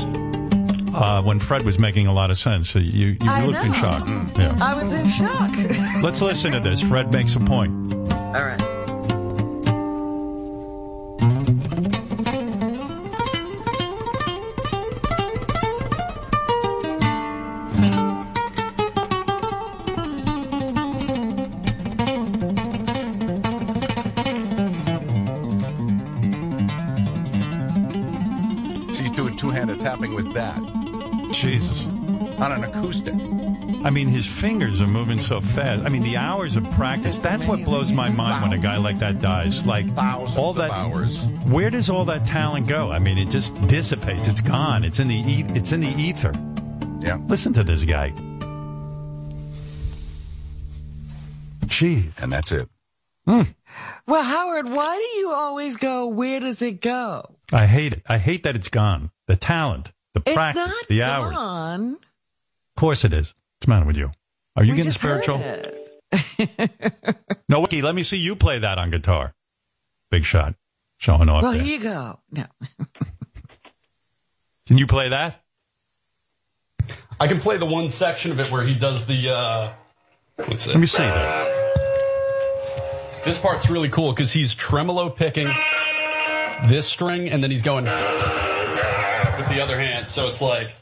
uh, when Fred was making a lot of sense. You you I looked in shock. Yeah. I was in shock. Let's listen to this. Fred makes a point. All right. That. Jesus. on an acoustic. I mean, his fingers are moving so fast. I mean, the hours of practice, that's what blows my mind when a guy like that dies. Like, all that hours. Where does all that talent go? I mean, it just dissipates. It's gone. It's in the e- it's in the ether. Yeah. Listen to this guy. Jeez. And that's it. Hmm. Well, Howard, why do you always go, where does it go? I hate it. I hate that it's gone. The talent, the It's practice, not the hours. gone. Of course it is. What's the matter with you? Are you We getting just heard spiritual? it. No, Wiki, let me see you play that on guitar. Big shot. Showing off Well, there. here you go. No. Can you play that? I can play the one section of it where he does the. Uh, what's it? Let me see that. This part's really cool because he's tremolo picking this string and then he's going with the other hand. So it's like.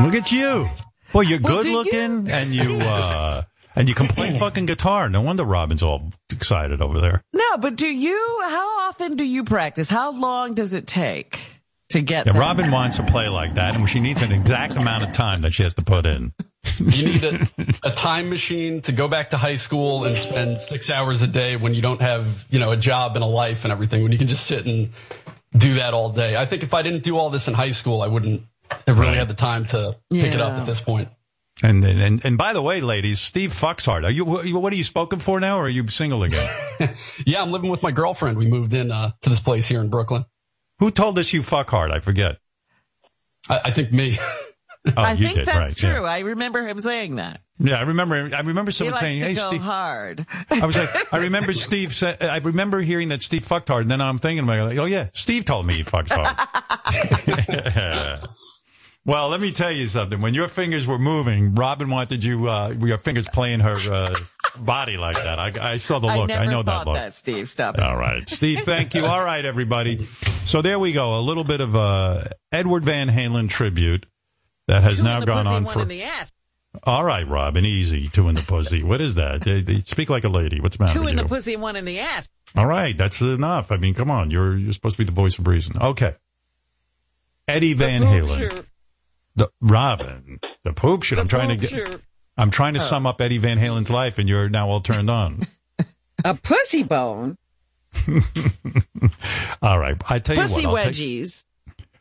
Look at you. Boy, you're Well, good do you- looking and you uh and you can play fucking guitar. No wonder Robin's all excited over there. No, but do you, how often do you practice? How long does it take to get Yeah. Robin wants to play like that and she needs an exact amount of time that she has to put in. You need a, a time machine to go back to high school and spend six hours a day when you don't have, you know, a job and a life and everything, when you can just sit and do that all day. I think if I didn't do all this in high school, I wouldn't have really had the time to pick it up at this point. And and and by the way, ladies, Steve fucks hard. Are you what are you spoken for now or are you single again? Yeah, I'm living with my girlfriend. We moved in uh, to this place here in Brooklyn. Who told us you fuck hard? I forget. I, I think me. Oh, I you think did, that's right, true. yeah. I remember him saying that. Yeah, I remember. I remember He someone likes saying, to "Hey, go Steve." hard. I was like, I remember Steve said. I remember hearing that Steve fucked hard, and then I'm thinking, like, oh yeah, Steve told me he fucked hard. well, let me tell you something. When your fingers were moving, Robin wanted you, uh, your fingers playing her uh, body like that. I, I saw the I look. never I know that look. that, Steve. Stop it. All right, Steve. Thank you. All right, everybody. So there we go. A little bit of uh, Edward Van Halen tribute that has Two now gone pussy, on one for. in the ass. All right, Robin. Easy. Two in the pussy. What is that? They, they speak like a lady. What's the matter Two in the pussy, one in the ass. All right, that's enough. I mean, come on. You're you're supposed to be the voice of reason. Okay. Eddie Van Halen. The Robin. The poop shit. I'm trying to get. I'm trying to Oh. sum up Eddie Van Halen's life, and you're now all turned on. A pussy bone. all right. I tell you what. I'll take- wedgies.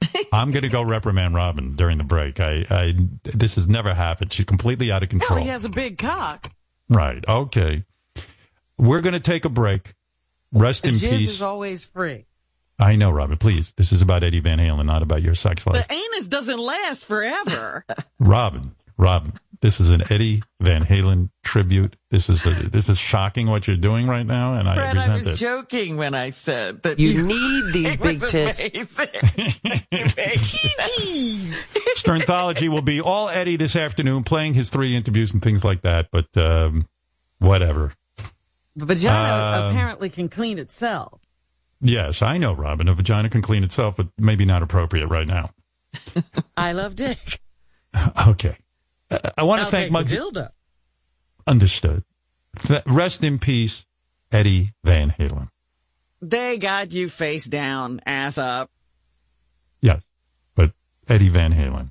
I'm going to go reprimand Robin during the break. I, I this has never happened. She's completely out of Well, control. he has a big cock. Right. Okay. We're going to take a break. Rest The in peace. is always free. I know, Robin. Please. This is about Eddie Van Halen, not about your sex life. The anus doesn't last forever. Robin, Robin, this is an Eddie Van Halen tribute. This is a, this is shocking what you're doing right now, and I Fred, I resent was it. joking when I said that You need these It big tits. amazing. Sternthology will be all Eddie this afternoon, playing his three interviews and things like that. But um, whatever. Vagina Um, apparently can clean itself. Yes, I know, Robin. A vagina can clean itself, but maybe not appropriate right now. I love dick. Okay. Uh, I want to thank take the Mugsy. dildo. Understood. Th- rest in peace, Eddie Van Halen. They got you face down, ass up. Yes, but Eddie Van Halen.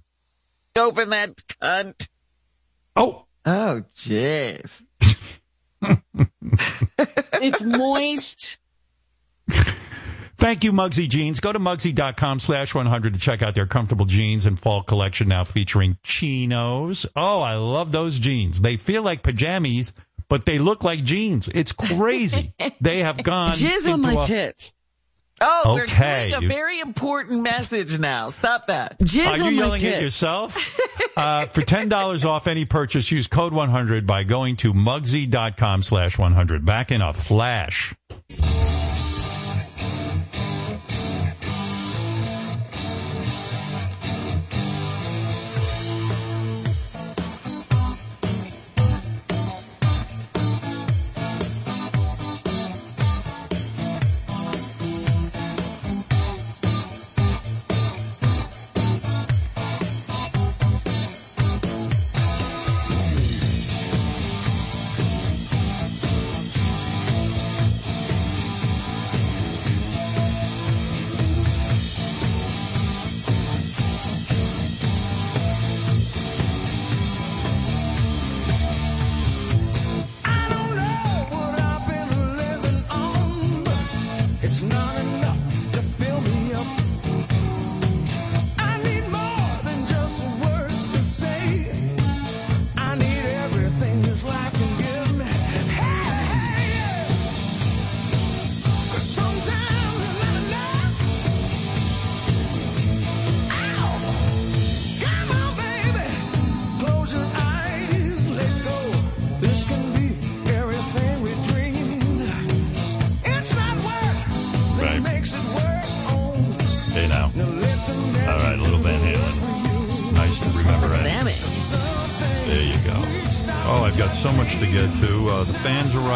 Open that cunt. Oh. Oh, jeez. it's moist. Thank you, Mugsy Jeans. Go to Mugsy.com slash 100 to check out their comfortable jeans and fall collection now featuring chinos. Oh, I love those jeans. They feel like pajamas, but they look like jeans. It's crazy. they have gone Jizz on my a- tits. Oh, we're Okay, doing a very important message now. Stop that. Jizz Are you yelling at yourself? uh, for $10 off any purchase, use code 100 by going to Mugsy.com slash 100. Back in a flash.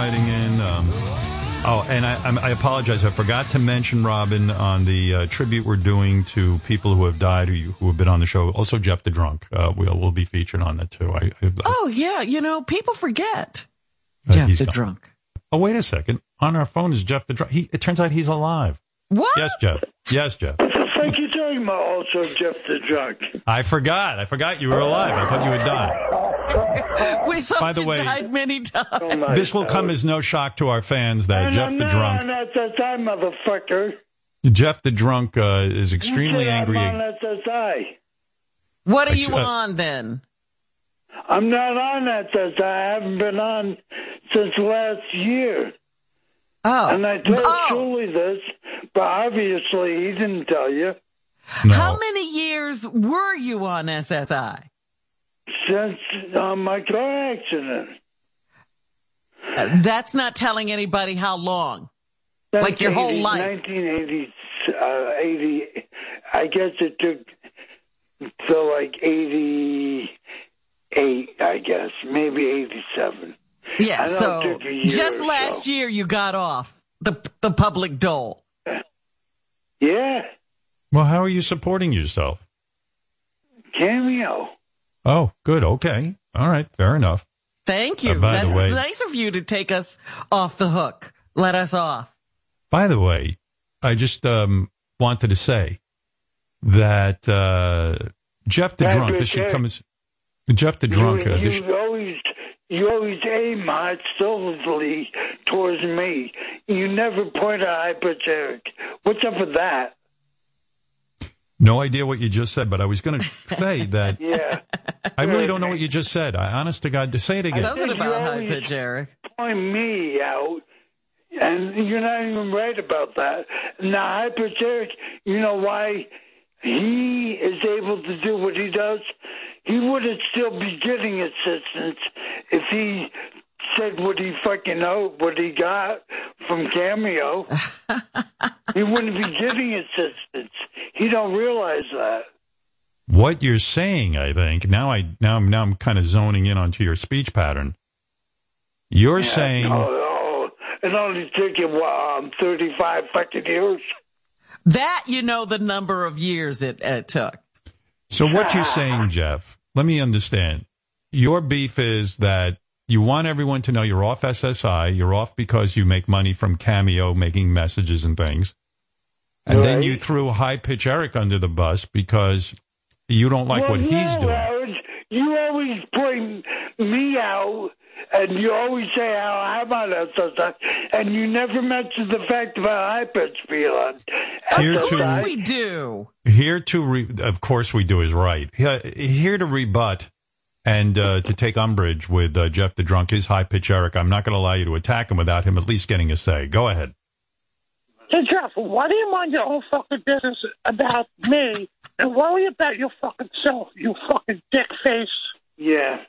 Writing in. Um, oh, and I, I'm- apologize. I forgot to mention Robin on the uh, tribute we're doing to people who have died who, who have been on the show. Also, Jeff the Drunk. Uh, we'll we'll be featured on that too. I, I, Oh yeah, you know people forget. Uh, Jeff the gone. drunk. Oh, wait a second. On our phone is Jeff the Drunk. He, it turns out he's alive. What? Yes, Jeff. Yes, Jeff. What the fuck you talking about? Also, Jeff the drunk. I forgot. I forgot you were alive. I thought you had died. We thought By the you way- died many times. This will come as no shock to our fans that And Jeff I'm the not Drunk, on SSI, motherfucker. Jeff the Drunk, uh, is extremely you angry. I'm on SSI. What are you Uh, on then? I'm not on SSI. I haven't been on since last year. Oh. And I told Oh. Shuli this, but obviously he didn't tell you. How many years were you on SSI? Since uh, my car accident. Uh, That's not telling anybody how long. Like your whole life. 1980, uh, 80, I guess it took till like 88, I guess, maybe 87. Yeah, I know it so took a year just last so. year you got off the the public dole. Yeah, Well, how are you supporting yourself? Cameo. Oh, good. Okay. All right. Fair enough. Thank you. Uh, by the way- nice of you to take us off the hook. Let us off. By the way, I just um, wanted to say that uh, Jeff the That's Drunk, this should come as Jeff the Drunk. You, Uh, you this, always you always aim hostilely towards me. You never point at hyperbaric. What's up with that? No idea what you just said, but I was going to say that Yeah. I really don't know what you just said. I, honest to God, to say it again. Something about high pitch, Eric. Point me out, and you're not even right about that. Now, hyperbaric, you know why he is able to do what he does? He wouldn't still be getting assistance if he said what he fucking know, what he got from Cameo. he wouldn't be getting assistance. He don't realize that. What you're saying, I think now I now I'm now I'm kind of zoning in onto your speech pattern. You're saying Oh, oh, it only took him um, 35 fucking years. That you know the number of years it, it took. So what you're saying, Jeff, let me understand. Your beef is that you want everyone to know you're off SSI, you're off because you make money from Cameo making messages and things. And then you threw high pitch Eric under the bus because you don't like well, what he's doing. Howard, you always point me out, and you always say how I'm on SSI, and you never mention the fact about high pitch being on Here Of to we do. here to re- of course we do is right. Here, here to rebut and uh, to take umbrage with uh, Jeff the drunk is high pitch Eric. I'm not going to allow you to attack him without him at least getting a say. Go ahead. Hey, Jeff, why do you mind your own fucking business about me and worry about your fucking self, you fucking dick face? Yeah.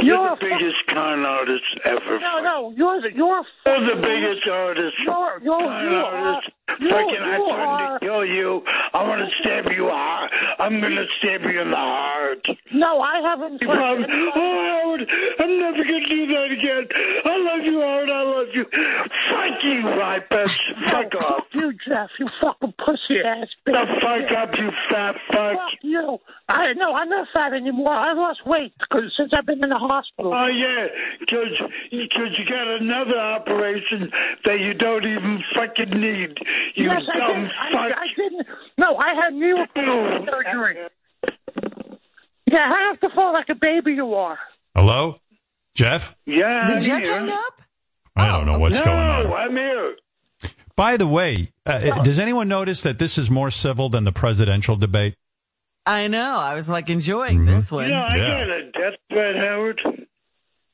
You're You're the biggest con artist ever. No, no, you're the, you're You're the biggest artist. You're, you're, con you artist. You, Fucking, I threatened to kill you. I want to stab you hard. I'm going to stab you in the heart. No, I haven't. You probably, oh, Howard, I'm never going to do that again. I love you, Howard. I love you. Fuck you, right, bitch. Fuck off. You, Jeff, you fucking pussy ass bitch. The fuck up, you fat fuck. Fuck you. I no, I'm not fat anymore. I lost weight because since I've been in the hospital. Oh yeah, because you got another operation that you don't even fucking need. You yes, I dumb did. I, fuck. I didn't. No, I had knee replacement surgery. Yeah, hang up the phone like a baby you are. Hello, Jeff. Yeah, Did I'm Jeff here. hang up? I don't know what's no, going on. I'm here. By the way, uh, does anyone notice that this is more civil than the presidential debate? I know. I was like enjoying Mhm. this one. You know, I Yeah. got a death threat, Howard.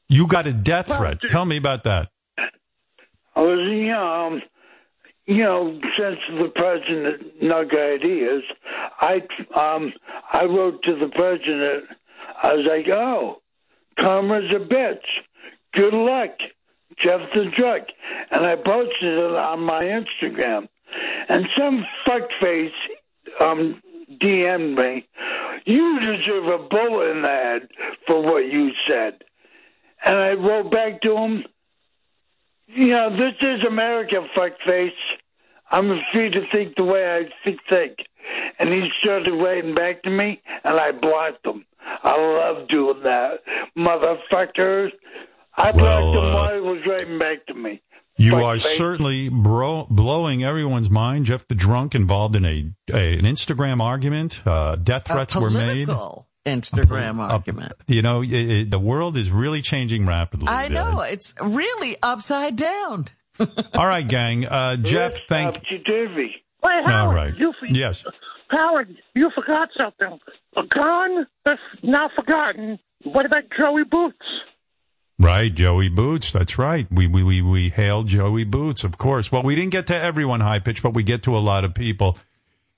You got a death threat. Tell me about that. I was, you know, um, you know, since the president nug ideas, I, um, I wrote to the president. I was like, "Oh, karma's a bitch. Good luck, Jeff the Drunk," and I posted it on my Instagram. And some fuckface um, DM'd me. You deserve a bullet in the head for what you said. and I wrote back to him, you know, this is America, fuckface. I'm free to think the way I thi- think. And he started writing back to me, and I blocked him. I love doing that, motherfuckers. I blocked Well, him uh, while he was writing back to me. You Fuck are face. certainly bro- blowing everyone's mind. Jeff the drunk involved in a, a an Instagram argument. Uh, death threats were made. political Instagram A- argument. You know, i i the world is really changing rapidly. I there. know it's really upside down. All right, gang. Uh, Jeff, thank. Topsy-turvy. Wait, Howard, right. you, Yes. Howard, you forgot something. A gun that's now forgotten. What about Joey Boots? Right, Joey Boots. That's right. We we we we hailed Joey Boots, of course. Well, we didn't get to everyone high pitch, but we get to a lot of people.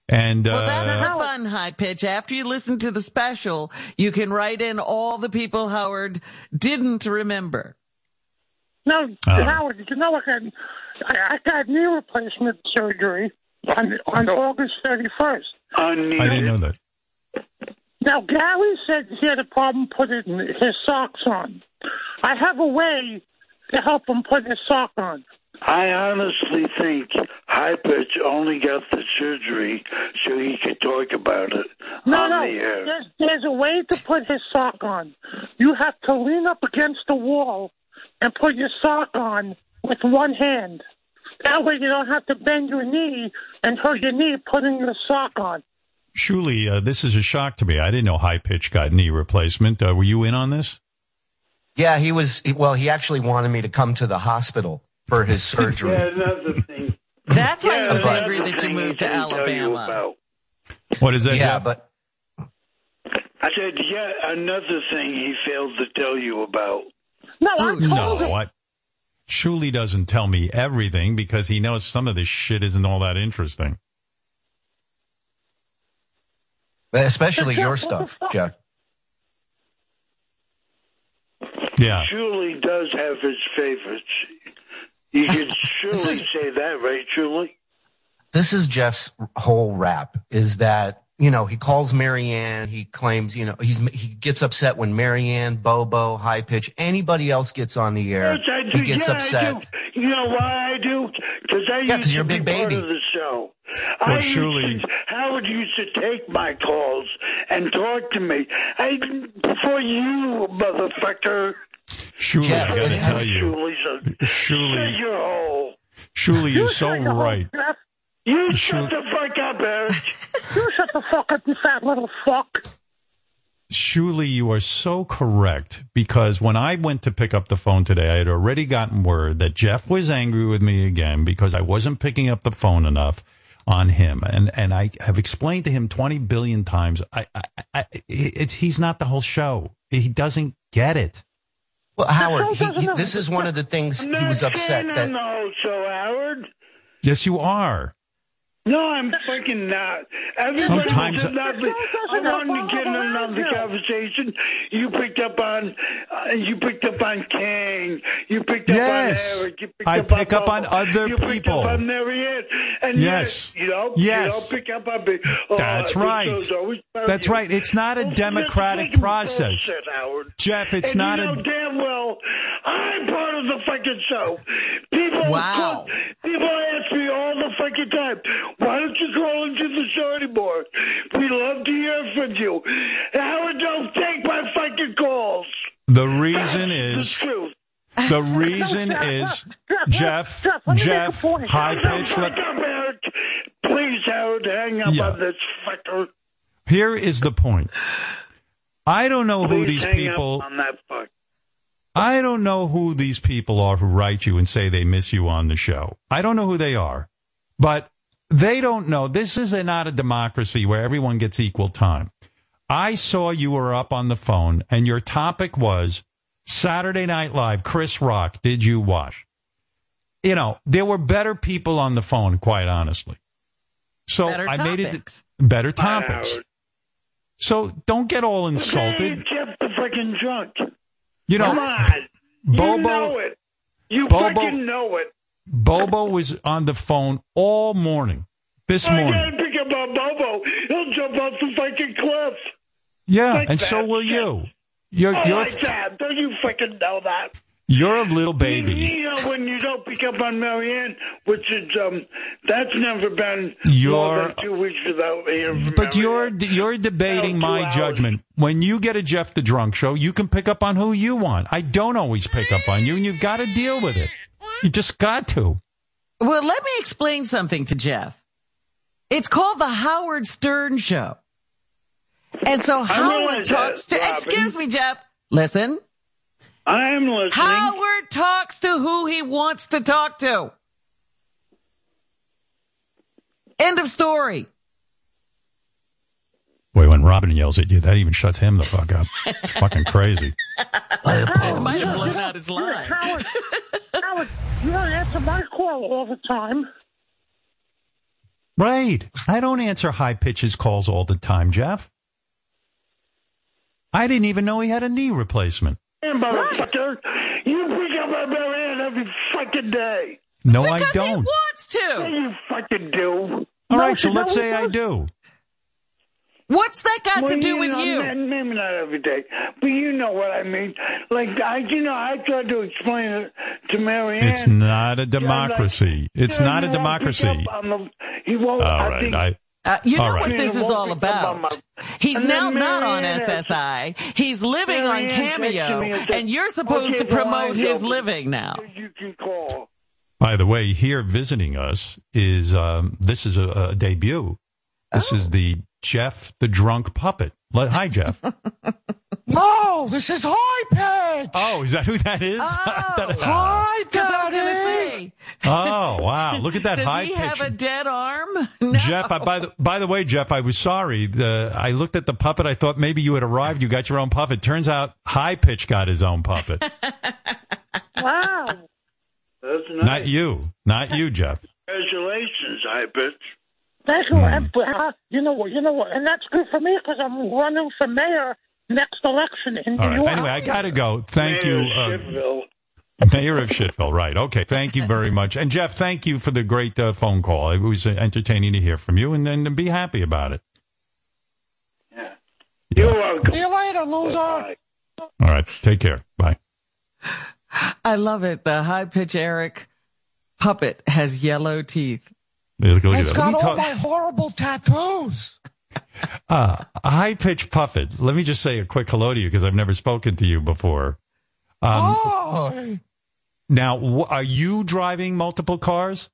And Well, that's uh, the fun high pitch. After you listen to the special, you can write in all the people Howard didn't remember. No, Uh. Howard, you know I got, I, I got knee replacement surgery on on August 31st. I didn't know that. Now, Gary said he had a problem putting his socks on. I have a way to help him put his sock on. I honestly think High Pitch only got the surgery so he could talk about it No, on no, the air. there's, there's a way to put his sock on. You have to lean up against the wall and put your sock on with one hand. That way you don't have to bend your knee and hurt your knee putting your sock on. Shuli, uh, this is a shock to me. I didn't know high pitch got knee replacement. Uh, were you in on this? Yeah, he was. Well, he actually wanted me to come to the hospital for his surgery. Yeah, another thing. That's why Yeah, he was angry that you moved to didn't tell you Alabama. about. What is that? Yeah, Jeff? but I said, yeah, another thing he failed to tell you about. No, I no, what? Shuli doesn't tell me everything because he knows some of this shit isn't all that interesting. especially your stuff, Jeff. Yeah. Shuli does have his favorites. You can surely say that, right, Shuli? This is Jeff's whole rap. Is that you know he calls Marianne. He claims you know he's he gets upset when Marianne, Bobo, High Pitch, anybody else gets on the air. Yes, I do. He gets yeah, upset. I do. You know why I do? Because I Yeah, 'cause used to you're a be big part baby. of the show. Well, I used surely- to, Howard used to take my calls and talk to me. I for you, motherfucker. Surely, Jeff, I got to tell you, Surely, a Shuli, shut your hole. Shuli is so right. You Shul- shut the fuck up, Eric. You shut the fuck up, you fat little fuck. Shuli, you are so correct because when I went to pick up the phone today, I had already gotten word that Jeff was angry with me again because I wasn't picking up the phone enough on him, and and I have explained to him twenty billion times. I, I, I it, he's not the whole show. He doesn't get it. Well, Howard, he, he, this is one of the things he was upset that. I'm the whole show, Howard. Yes, you are. No, I'm fucking not. Everybody Sometimes- was not. I wanted to get in another conversation. You picked up on. Uh, you picked up on Kang. You picked up Yes. on Eric. You picked I up pick on up on Bobo. other you picked up on Marianne. And Yes. yet, you know. Yes. You don't pick up on me. Oh, That's this right. show's always about That's you. right. It's not a Well, democratic process. bullshit, Jeff, it's and not you a- damn well I'm part of the fucking show. People, Wow. people ask me all the fucking time, why don't you call into show anymore? We love to hear from you. Howard, don't take my fucking calls. The reason The is truth. the reason is Jeff Jeff, let me Jeff high Shut the pitch. fuck up, Eric. Please, Howard, hang up Yeah. on this fucker. Here is the point. I don't know who these hang people. Up on that fuck. I don't know who these people are who write you and say they miss you on the show. I don't know who they are, but they don't know. This is a, not a democracy where everyone gets equal time. I saw you were up on the phone and your topic was Saturday Night Live, Chris Rock. Did you watch? You know, there were better people on the phone, quite honestly. So Better I made it better topics. Howard. So don't get all insulted. Okay, Jeff the fucking drunk. You know, Come on. you Bobo- know it. You Bobo- fucking know it. Bobo was on the phone all morning. This I morning. gotta pick up on Bobo. He'll jump off the fucking cliff. Yeah, Like and so will you. You're oh, you're I can. Don't you freaking know that? you're a little baby. You know when you don't pick up on Marianne, which is um, that's never been You're- two weeks without hearing But Marianne. you're you're debating my hours. judgment. When you get a Jeff the Drunk show, you can pick up on who you want. I don't always pick up on you, and you've got to deal with it. You just got to. Well, let me explain something to Jeff. It's called the Howard Stern Show. And so Howard talks to, Robin. excuse me, Jeff, listen. I am listening. Howard talks to who he wants to talk to. End of story. Boy, when Robin yells at you, that even shuts him the fuck up. It's fucking crazy. Might have blown out his line. Howard, Howard, you don't answer my call all the time. Right. I don't answer high pitches calls all the time, Jeff. I didn't even know he had a knee replacement. Hey, motherfucker, you pick up on Marianne every fucking day. No, I don't. wants to. Yeah, you fucking do. All right, so let's say I do. What's that got to Well, do with know, you? ma- Maybe not every day, but you know what I mean. Like I, you know, I tried to explain it to Marianne. It's not a Yeah, like, democracy. It's not a he won't pick democracy. up the- He won't. All I right, think, I. Uh, you know All what this is all about. He's And now not on SSI. He's living on Marianne texted Cameo, and said, and you're supposed "Okay, to promote line's his open. living now. You can call. By the way, here visiting us is um, this is a, a debut. This is the Jeff the Drunk Puppet. Hi, Jeff. No, this is high pitch. oh, is that who that is? Oh, Hi, Because I was going to Daddy. say, oh, wow! Look at that does high pitch. Does he have a dead arm? Jeff, I, by the by the way, Jeff, I was sorry. The, I looked at the puppet. I thought maybe you had arrived. You got your own puppet. Turns out, High Pitch got his own puppet. Wow. That's nice. Not you. Not you, Jeff. Congratulations, I bet. Thank you. And, uh, you know what? You know what? And that's good for me because I'm running for mayor next election in All New right. York. Anyway, I got to go. Thank Mayor you. Uh, Mayor of Shitville, right. Okay, thank you very much. And Jeff, thank you for the great uh, phone call. It was uh, entertaining to hear from you and, and be happy about it. Yeah. You're welcome. See you later, loser. All right, take care. Bye. I love it. The high pitch Eric puppet has yellow teeth. Look, It's. Got all my horrible tattoos. Uh, high pitched puppet. Let me just say a quick hello to you because I've never spoken to you before. Um, Hi. Now, are you driving multiple cars?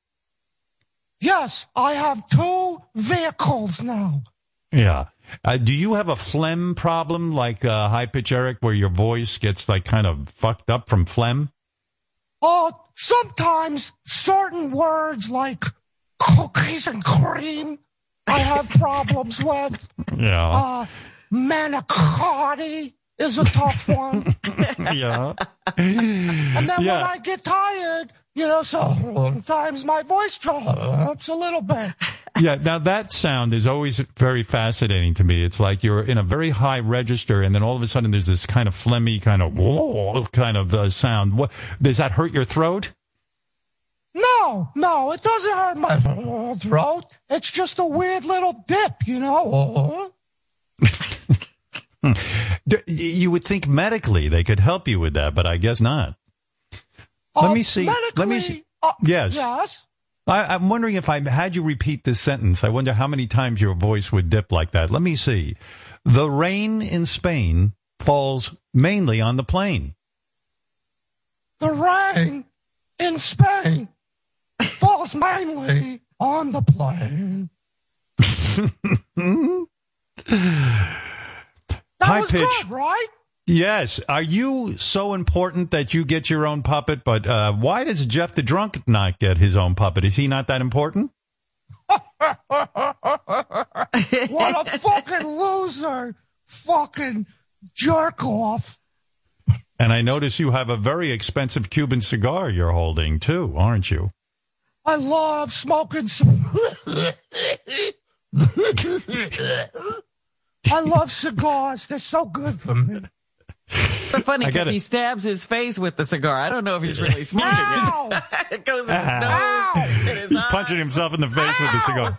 Yes, I have two vehicles now. Yeah. Uh, do you have a phlegm problem like uh, high pitch Eric, where your voice gets like kind of fucked up from phlegm? Uh, sometimes certain words like cookies and cream, I have problems with. Yeah. Uh, manicotti is a tough one. yeah. And then when I get tired, you know, so sometimes my voice drops a little bit. Yeah. Now that sound is always very fascinating to me. It's like you're in a very high register, and then all of a sudden there's this kind of phlegmy kind of whoa kind of uh, sound. What does that hurt your throat? No, no, it doesn't hurt my throat. It's just a weird little dip, you know. You would think medically they could help you with that, but I guess not. Let Uh, me see. Let me see. uh, Yes. Yes. I, I'm wondering if I had you repeat this sentence. I wonder how many times your voice would dip like that. Let me see. The rain in Spain falls mainly on the plain. The rain in Spain falls mainly on the plane. That High was pitch. good, right? Yes. Are you so important that you get your own puppet? But uh, why does Jeff the Drunk not get his own puppet? Is he not that important? what a fucking loser. Fucking jerk off. And I notice you have a very expensive Cuban cigar you're holding too, aren't you? I love smoking. I love cigars. They're so good for me. So funny I because he stabs his face with the cigar. I don't know if he's really smoking it. it goes in his Ow. nose. in his He's eye. punching himself in the face with the cigar.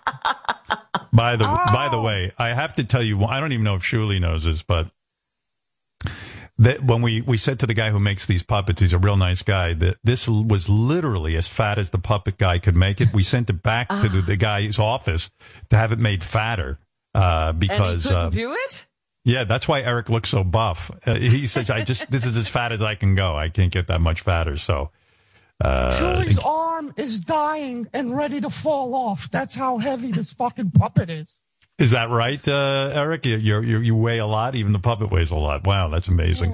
By the by the way, I have to tell you, I don't even know if Shuli knows this, but that when we, we said to the guy who makes these puppets, he's a real nice guy, that this was literally as fat as the puppet guy could make it. We sent it back to the, the guy's office to have it made fatter uh, because. and uh, do it. yeah, that's why Eric looks so buff. Uh, he says, "I just this is as fat as I can go. I can't get that much fatter." So, uh, Julie's arm is dying and ready to fall off. That's how heavy this fucking puppet is. Is that right, uh, Eric? You, you you weigh a lot. Even the puppet weighs a lot. Wow, that's amazing.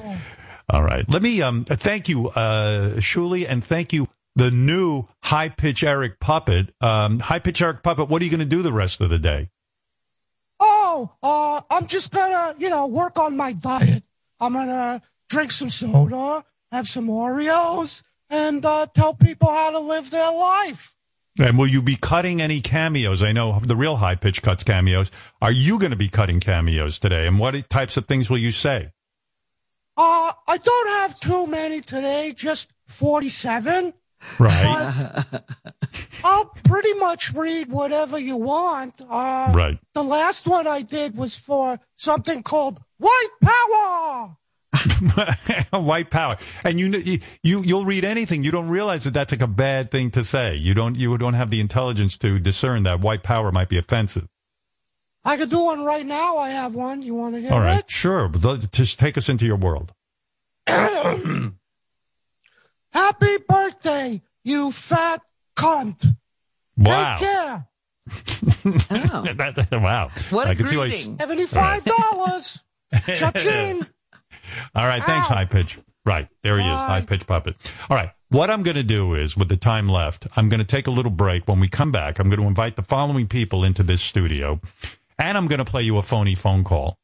All right, let me um thank you, uh, Shuli, and thank you. The new high pitch Eric puppet, um, high pitch Eric puppet. What are you going to do the rest of the day? Oh, uh, I'm just gonna, you know, work on my diet. I'm gonna drink some soda, have some Oreos, and uh, tell people how to live their life. And will you be cutting any cameos? I know the real high pitch cuts cameos. Are you going to be cutting cameos today? And what types of things will you say? Uh, I don't have too many today, just 47. Right. I'll pretty much read whatever you want. Uh, Right. The last one I did was for something called White Power. White power, and you you you'll read anything. You don't realize that that's like a bad thing to say. You don't you don't have the intelligence to discern that white power might be offensive. I could do one right now. I have one. You want to get All right, it? sure. But just take us into your world. Happy birthday, you fat cunt. Wow. Take care. Oh. That- wow. What I a can see why- greeting. Seventy-five dollars. Cha-ching. All right, thanks, high pitch. Right, there he is, high pitch puppet. All right, what I'm going to do is, with the time left, I'm going to take a little break. When we come back, I'm going to invite the following people into this studio, and I'm going to play you a phony phone call.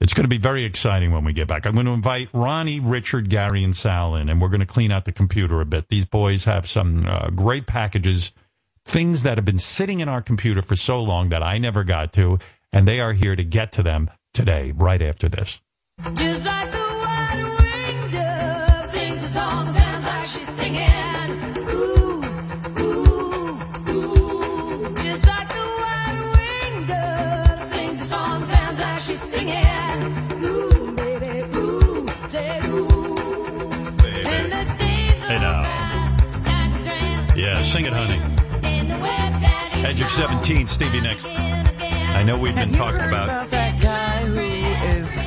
It's going to be very exciting when we get back. I'm going to invite Ronnie, Richard, Gary, and Sal in, and we're going to clean out the computer a bit. These boys have some uh, great packages, things that have been sitting in our computer for so long that I never got to, and they are here to get to them today, right after this. Just like the white dove sings a song, sounds like she's singing. Ooh, ooh, ooh. Just like the white dove sings a song, sounds like she's singing. Ooh, baby, ooh, say ooh. And the days Hey now. Yeah, sing it, honey. Edge of 17, Stevie Nicks. I know we've been talking about.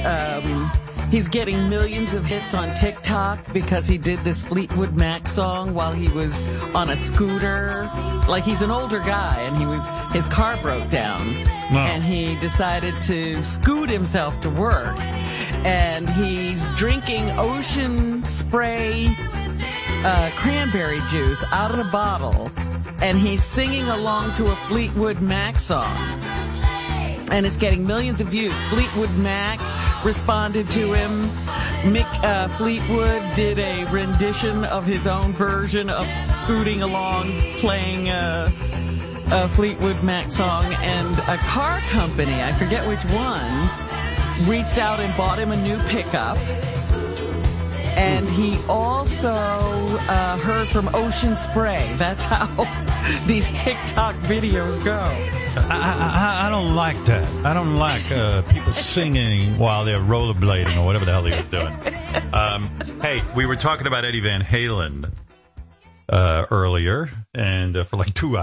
Um he's getting millions of hits on TikTok because he did this Fleetwood Mac song while he was on a scooter. Like he's an older guy and he was his car broke down. And he decided to scoot himself to work. And he's drinking ocean spray uh, cranberry juice out of the bottle. And he's singing along to a Fleetwood Mac song. And it's getting millions of views. Fleetwood Mac responded to him. Mick uh, Fleetwood did a rendition of his own version of scooting along, playing uh, a Fleetwood Mac song, and a car company, I forget which one, reached out and bought him a new pickup. And he also uh, heard from Ocean Spray. That's how these TikTok videos go. I, I, I don't like that. I don't like uh, people singing while they're rollerblading or whatever the hell they're doing. Um, hey, we were talking about Eddie Van Halen uh, earlier, and uh, for like two hours.